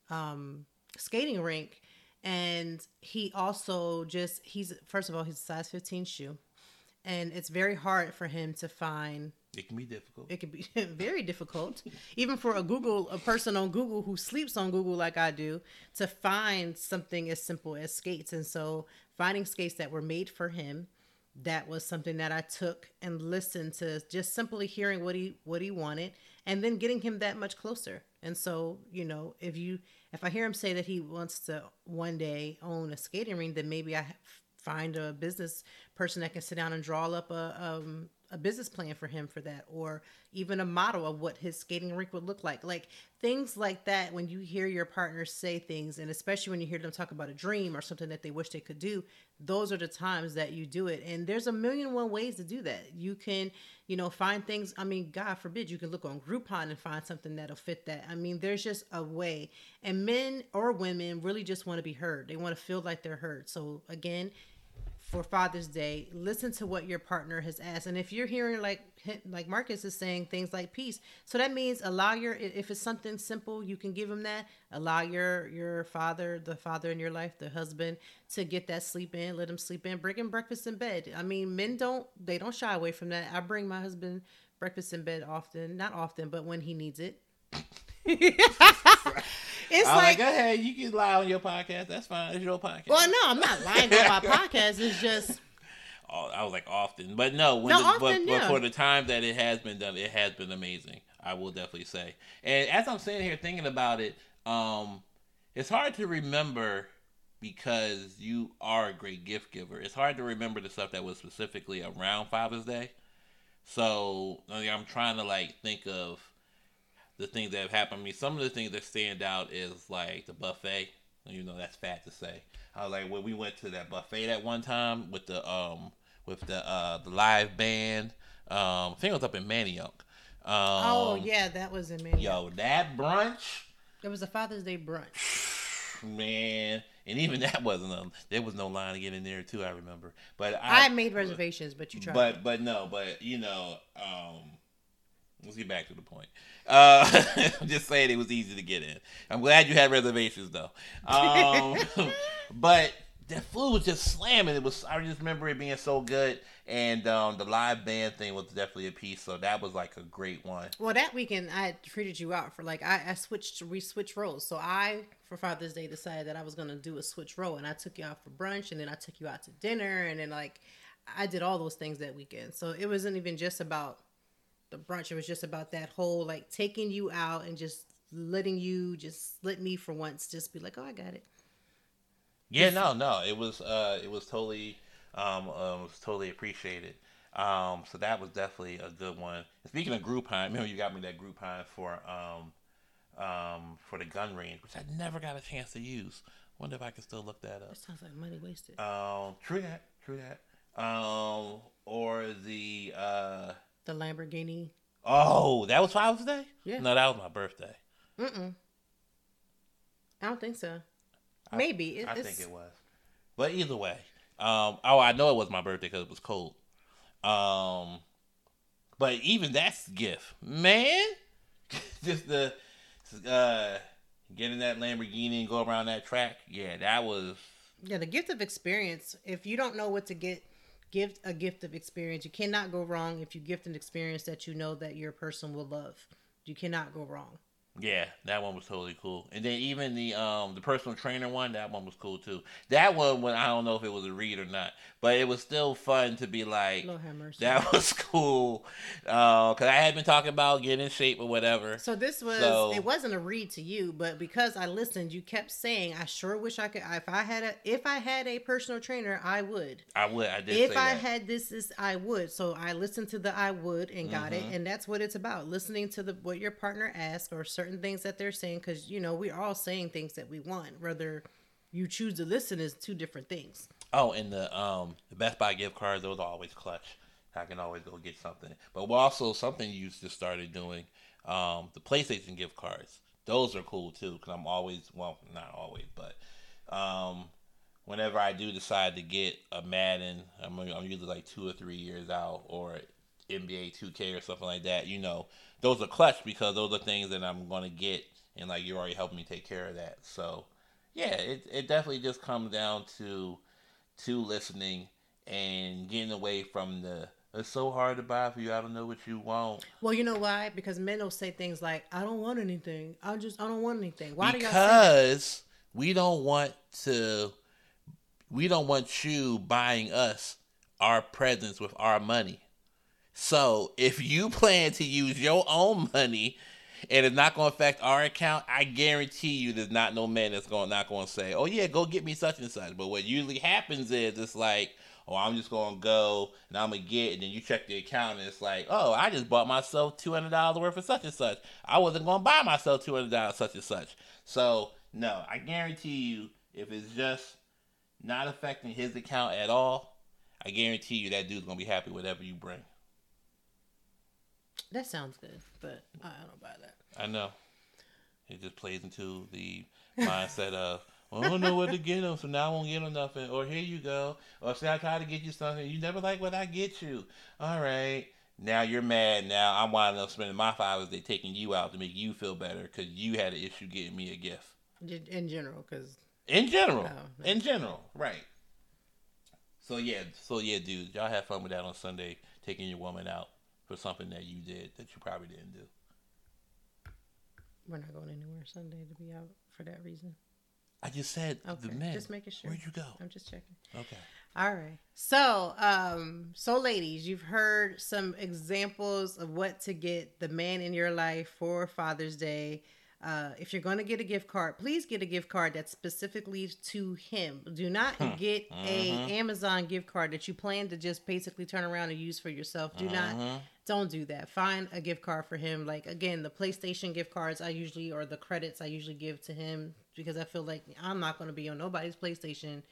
um, skating rink, and he also just he's first of all he's a size 15 shoe, and it's very hard for him to find It can be difficult. it can be <laughs> very difficult. Even for a google a person on google who sleeps on google like i do to find something as simple as skates. And so finding skates that were made for him that was something that i took and listened to just simply hearing what he what he wanted and then getting him that much closer. And so you know if you if i hear him say that he wants to one day own a skating ring then maybe i find a business person that can sit down and draw up a um, a business plan for him for that, or even a model of what his skating rink would look like. Like things like that. When you hear your partners say things, and especially when you hear them talk about a dream or something that they wish they could do, those are the times that you do it. And there's a million one ways to do that. You can, you know, find things. I mean, God forbid, you can look on Groupon and find something that'll fit that. I mean, there's just a way. And men or women really just want to be heard. They want to feel like they're heard. So again, for Father's Day, listen to what your partner has asked. And if you're hearing like like Marcus is saying things like peace, so that means allow your if it's something simple, you can give him that. Allow your your father, the father in your life, the husband, to get that sleep in. Let him sleep in. Bring him breakfast in bed. I mean, men don't they don't shy away from that. I bring my husband breakfast in bed often, not often, but when he needs it. <laughs> it's I'm like like, go ahead, you can lie on your podcast. That's fine. It's your podcast. well, no, I'm not lying on my <laughs> podcast. It's just Oh, I was like often, but no, when No, the, often, but, yeah. but for the time that it has been done, it has been amazing. I will definitely say. And as I'm sitting here thinking about it, um, it's hard to remember because you are a great gift giver. It's hard to remember the stuff that was specifically around Father's Day. So I mean, I'm trying to like think of the things that have happened to me. Some of the things that stand out is like the buffet. You know, that's fat to say. I was like when we went to that buffet that one time with the um with the uh the live band. Um, I think it was up in Manayunk. Um, oh yeah, that was in Manayunk. Yo, that brunch. It was a Father's Day brunch. Man, and even <laughs> that wasn't a. There was no line to get in there too. I remember, but I, I made reservations, but you tried. But but no, but you know, um, let's get back to the point. Uh, <laughs> I'm just saying it was easy to get in. I'm glad you had reservations though. Um, <laughs> but the food was just slamming. It was. I just remember it being so good, and um, the live band thing was definitely a piece. So that was like a great one. Well, that weekend I treated you out for like I, I switched. We switched roles. So I for Father's Day decided that I was gonna do a switch role, and I took you out for brunch, and then I took you out to dinner, and then like I did all those things that weekend. So it wasn't even just about the brunch. It was just about that whole like taking you out and just letting you just let me for once just be like, oh, I got it. Yeah, no, no, it was uh, it was totally um, uh, was totally appreciated. Um, so that was definitely a good one. Speaking of Groupon, <laughs> remember you got me that Groupon for um, um, for the gun range, which I never got a chance to use. Wonder if I can still look that up. That sounds like money wasted. Um, true that, true that. Um, or the uh, the Lamborghini. Oh, that was Father's Day. Yeah. No, that was my birthday. Mm. I don't think so. Maybe. I, I think it was. But either way, um, oh, I know it was my birthday because it was cold. Um, but even that's gift, man. <laughs> Just the uh, getting that Lamborghini and go around that track. Yeah, that was. Yeah, the gift of experience. If you don't know what to get, gift a gift of experience. You cannot go wrong if you gift an experience that you know that your person will love. You cannot go wrong. Yeah, that one was totally cool. And then even the um the personal trainer one, that one was cool too. That one when I don't know if it was a read or not, but it was still fun to be like Lord have mercy. that was cool. Uh, cuz I had been talking about getting in shape or whatever. So this was So- it wasn't a read to you, but because I listened, you kept saying, "I sure wish I could if I had a if I had a personal trainer, I would." I would I did if I that. had this, is I would. So I listened to the I would and got Mm-hmm. it, and that's what it's about. Listening to the what your partner asks or certain things that they're saying, because you know we're all saying things that we want. Whether you choose to listen is two different things. Oh, and the um the Best Buy gift cards, those are always clutch. I can always go get something. But also something you just started doing, um, the PlayStation gift cards. Those are cool too, because I'm always well, not always, but um, whenever I do decide to get a Madden, I'm I'm usually like two or three years out, or NBA 2K or something like that. You know, those are clutch because those are things that I'm gonna get, and like you're already helping me take care of that. So yeah, it it definitely just comes down to to listening and getting away from the it's so hard to buy for you. I don't know what you want. Well, you know why? Because men will say things like, "I don't want anything. I just I don't want anything." Why do y'all because we don't want to we don't want you buying us our presents with our money. So if you plan to use your own money and it's not going to affect our account, I guarantee you there's not no man that's gonna not going to say, "Oh yeah, go get me such and such." But what usually happens is it's like, "Oh, I'm just going to go and I'm going to get," and then you check the account and it's like, "Oh, I just bought myself two hundred dollars worth of such and such. I wasn't going to buy myself two hundred dollars such and such." So no, I guarantee you, if it's just not affecting his account at all, I guarantee you that dude's gonna be happy whatever you bring. That sounds good, but I don't buy that. I know. It just plays into the mindset of, well, I don't know what to get them, so now I won't get him nothing. Or here you go. Or say I try to get you something, you never like what I get you. All right. Now you're mad. Now I'm winding up spending my Father's Day taking you out to make you feel better because you had an issue getting me a gift. In general, because In general. Oh, no. In general, right. So yeah, so yeah, dude, y'all have fun with that on Sunday, taking your woman out for something that you did that you probably didn't do. we're not going anywhere Sunday to be out for that reason. I just said Okay, the men. just making sure. Where'd you go? I'm just checking. Okay. All right. So, um, so ladies, you've heard some examples of what to get the man in your life for Father's Day. Uh, if you're going to get a gift card, please get a gift card that's specifically to him. Do not get a Amazon gift card that you plan to just basically turn around and use for yourself. Do not don't do that. Find a gift card for him. Like again, the PlayStation gift cards I usually or the credits I usually give to him because I feel like I'm not going to be on nobody's PlayStation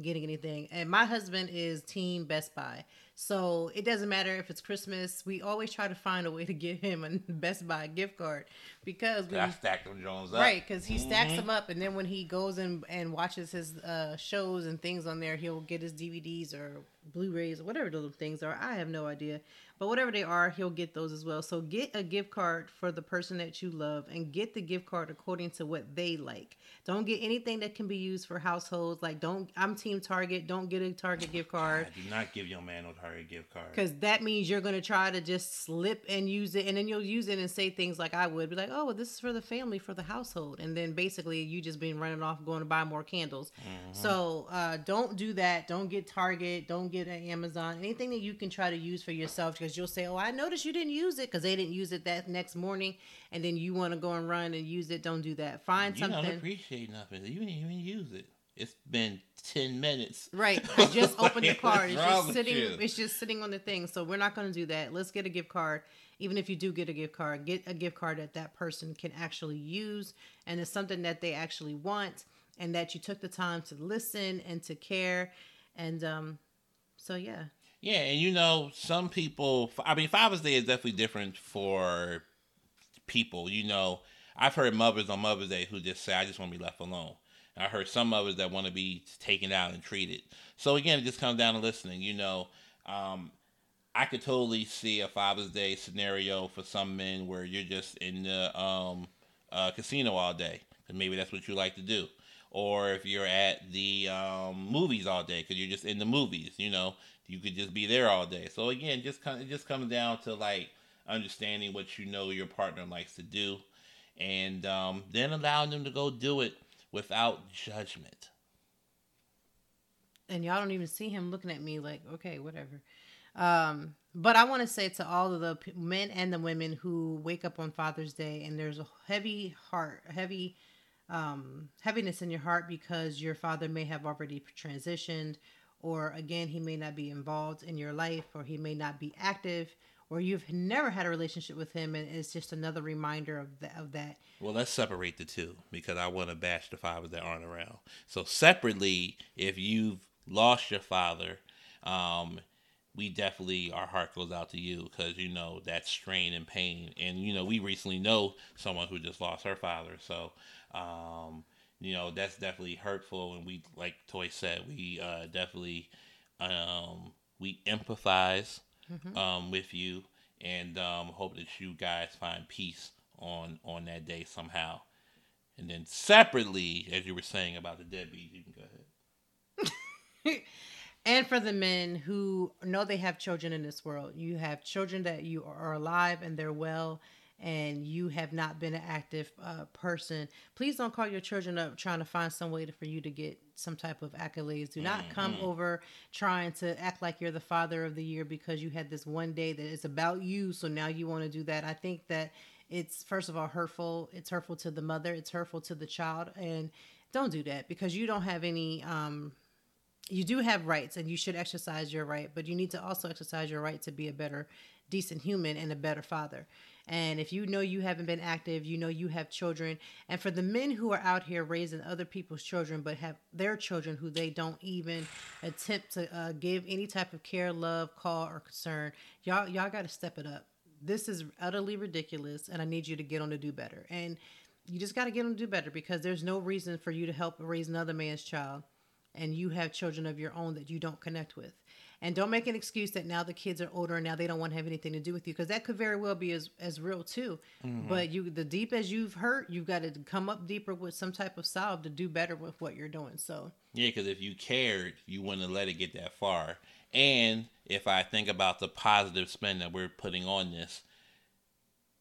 getting anything. And my husband is team Best Buy. So it doesn't matter if it's Christmas. We always try to find a way to give him a <laughs> Best Buy gift card because I stack them Jones up. Right, because he stacks mm-hmm. them up, and then when he goes and and watches his uh, shows and things on there, he'll get his DVDs or Blu-rays or whatever those things are. I have no idea, but whatever they are, he'll get those as well. So get a gift card for the person that you love, and get the gift card according to what they like. Don't get anything that can be used for households. Like don't, I'm Team Target. Don't get a Target gift card. God, do not give your man no Target gift card because that means you're gonna try to just slip and use it, and then you'll use it and say things like I would be like, oh, well, this is for the family, for the household, and then basically you just been running off going to buy more candles. Mm-hmm. So uh, don't do that. Don't get Target. Don't get an Amazon. Anything that you can try to use for yourself because you'll say, oh, I noticed you didn't use it because they didn't use it that next morning, and then you want to go and run and use it. Don't do that. Find you something. You don't appreciate nothing. You didn't even use it. It's been ten minutes. Right. <laughs> I just opened the card. It's just sitting. It's just sitting on the thing. So we're not going to do that. Let's get a gift card even if you do get a gift card, get a gift card that that person can actually use and it's something that they actually want and that you took the time to listen and to care. And um, so, yeah. Yeah, and you know, some people, I mean, Father's Day is definitely different for people. You know, I've heard mothers on Mother's Day who just say, I just want to be left alone. I heard some mothers that want to be taken out and treated. So again, it just comes down to listening. You know, um, I could totally see a Father's Day scenario for some men where you're just in the um, uh, casino all day, and maybe that's what you like to do. Or if you're at the um, movies all day, because you're just in the movies, you know, you could just be there all day. So again, just kind it just comes down to like understanding what you know your partner likes to do, and um, then allowing them to go do it without judgment. And y'all don't even see him looking at me like, okay, whatever. Um, but I want to say to all of the men and the women who wake up on Father's Day and there's a heavy heart, heavy um, heaviness in your heart because your father may have already transitioned, or again, he may not be involved in your life, or he may not be active, or you've never had a relationship with him, and it's just another reminder of that. Of that. Well, let's separate the two because I want to bash the fathers that aren't around. So separately, if you've lost your father, um, we definitely our heart goes out to you because you know that strain and pain and you know we recently know someone who just lost her father so um, you know that's definitely hurtful. And we like toy said we uh, definitely um, we empathize mm-hmm. um, with you and um, hope that you guys find peace on on that day somehow. And then separately as you were saying about the deadbeat you can go ahead. <laughs> And for the men who know they have children in this world you have children that you are alive and they're well and you have not been an active uh, person please don't call your children up trying to find some way to, for you to get some type of accolades. Do not mm-hmm. come over trying to act like you're the father of the year because you had this one day that is about you so now you want to do that. I think that it's first of all hurtful. It's hurtful to the mother. It's hurtful to the child. And don't do that because you don't have any um, you do have rights and you should exercise your right, but you need to also exercise your right to be a better, decent human and a better father. And if you know you haven't been active, you know you have children. And for the men who are out here raising other people's children, but have their children who they don't even attempt to uh, give any type of care, love, call, or concern, y'all y'all got to step it up. This is utterly ridiculous, and I need you to get on to do better. And you just got to get on to do better because there's no reason for you to help raise another man's child and you have children of your own that you don't connect with. And don't make an excuse that now the kids are older and now they don't want to have anything to do with you because that could very well be as, as real too. Mm-hmm. But you the deep as you've hurt, you've got to come up deeper with some type of solve to do better with what you're doing. So yeah, because if you cared, you wouldn't let it get that far. And if I think about the positive spin that we're putting on this,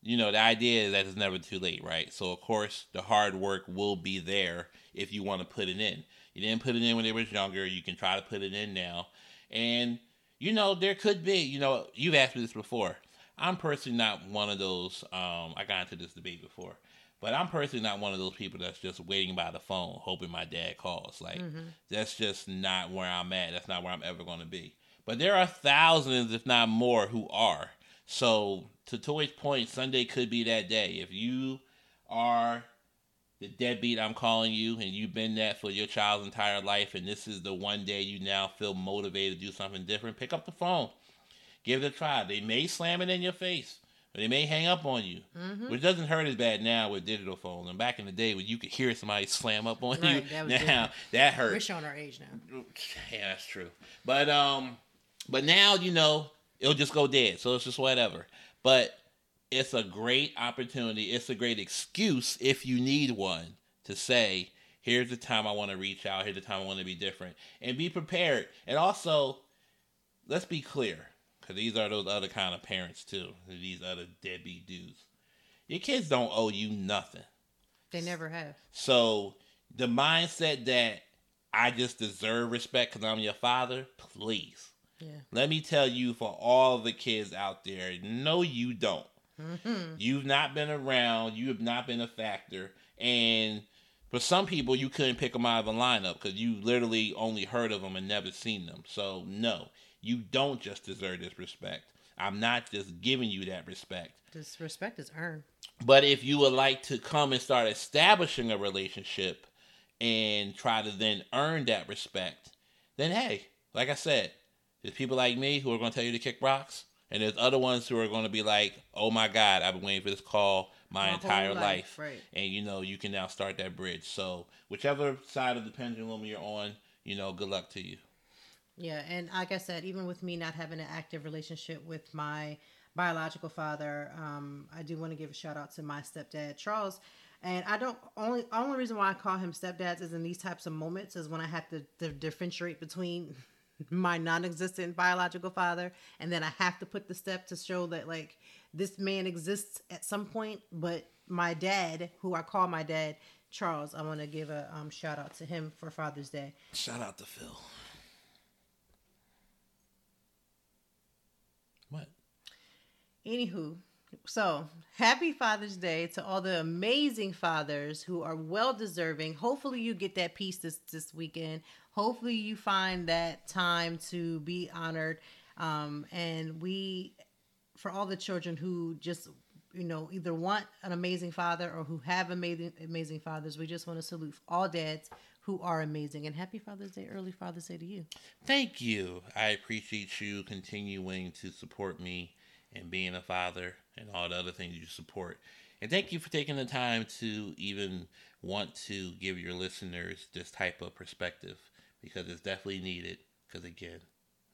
you know, the idea is that it's never too late, right? So of course the hard work will be there if you want to put it in. You didn't put it in when they was younger. You can try to put it in now. And, you know, there could be, you know, you've asked me this before. I'm personally not one of those, um, I got into this debate before, but I'm personally not one of those people that's just waiting by the phone, hoping my dad calls. Like, mm-hmm. that's just not where I'm at. That's not where I'm ever going to be. But there are thousands, if not more, who are. So to Toy's point, Sunday could be that day. If you are the deadbeat I'm calling you, and you've been that for your child's entire life, and this is the one day you now feel motivated to do something different, pick up the phone, give it a try. They may slam it in your face, or they may hang up on you, mm-hmm. which doesn't hurt as bad now with digital phones. And back in the day when you could hear somebody <laughs> slam up on right, you, that now different. that hurt. We're showing our age now. Yeah, that's true. But um, but now you know it'll just go dead, so it's just whatever. But it's a great opportunity. It's a great excuse if you need one to say, here's the time I want to reach out. Here's the time I want to be different. And be prepared. And also, let's be clear, because these are those other kind of parents too. These other deadbeat dudes. Your kids don't owe you nothing. They never have. So the mindset that I just deserve respect because I'm your father, please. Yeah. Let me tell you for all the kids out there, no, you don't. Mm-hmm. You've not been around. You have not been a factor. And for some people, you couldn't pick them out of a lineup because you literally only heard of them and never seen them. So, no, you don't just deserve this respect. I'm not just giving you that respect. This respect is earned. But if you would like to come and start establishing a relationship and try to then earn that respect, then hey, like I said, there's people like me who are going to tell you to kick rocks. And there's other ones who are going to be like, oh my God, I've been waiting for this call my, my entire life. life. Right. And you know, you can now start that bridge. So whichever side of the pendulum you're on, you know, good luck to you. Yeah, and like I said, even with me not having an active relationship with my biological father, um, I do want to give a shout out to my stepdad, Charles. And I don't only only reason why I call him stepdads is in these types of moments is when I have to, to differentiate between my non-existent biological father and then i have to put the step to show that like this man exists at some point but my dad who i call my dad charles i want to give a um, shout out to him for father's day. Shout out to phil. What? Anywho so happy father's day to all the amazing fathers who are well deserving hopefully you get that peace this this weekend hopefully you find that time to be honored. Um, and we for all the children who just you know either want an amazing father or who have amazing amazing fathers we just want to salute all dads who are amazing. And happy father's day early father's day to you. Thank you. I appreciate you continuing to support me and being a father and all the other things you support. And thank you for taking the time to even want to give your listeners this type of perspective because it's definitely needed. Because again,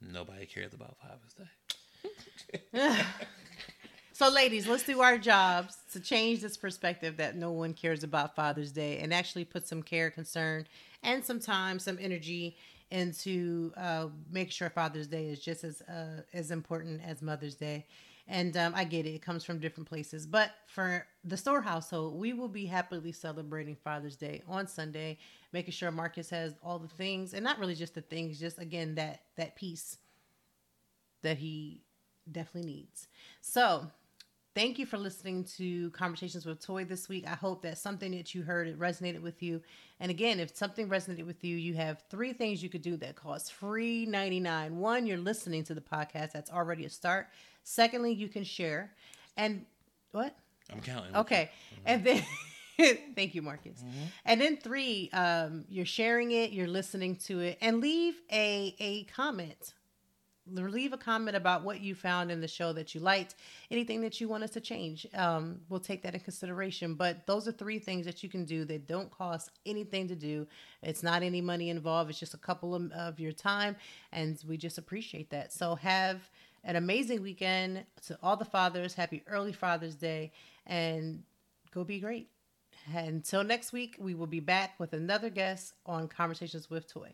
nobody cares about Father's Day. <laughs> so, ladies, let's do our jobs to change this perspective that no one cares about Father's Day and actually put some care, concern, and some time, some energy into uh, making sure Father's Day is just as uh, as important as Mother's Day. And um, I get it; it comes from different places. But for the Store household, we will be happily celebrating Father's Day on Sunday, making sure Marcus has all the things, and not really just the things, just again that that peace that he definitely needs. So Thank you for listening to Conversations with Toy this week. I hope that something that you heard it resonated with you. And again, if something resonated with you, you have three things you could do that cost free 99. One, you're listening to the podcast. That's already a start. Secondly, you can share. And what? I'm counting. Okay. Mm-hmm. And then <laughs> Thank you, Marcus. Mm-hmm. And then three, um, you're sharing it, you're listening to it, and leave a a comment leave a comment about what you found in the show that you liked, anything that you want us to change. Um, we'll take that in consideration. But those are three things that you can do that don't cost anything to do. It's not any money involved, it's just a couple of, of your time. And we just appreciate that. So have an amazing weekend to all the fathers. Happy early Father's Day and go be great. Until next week, we will be back with another guest on Conversations with Toy.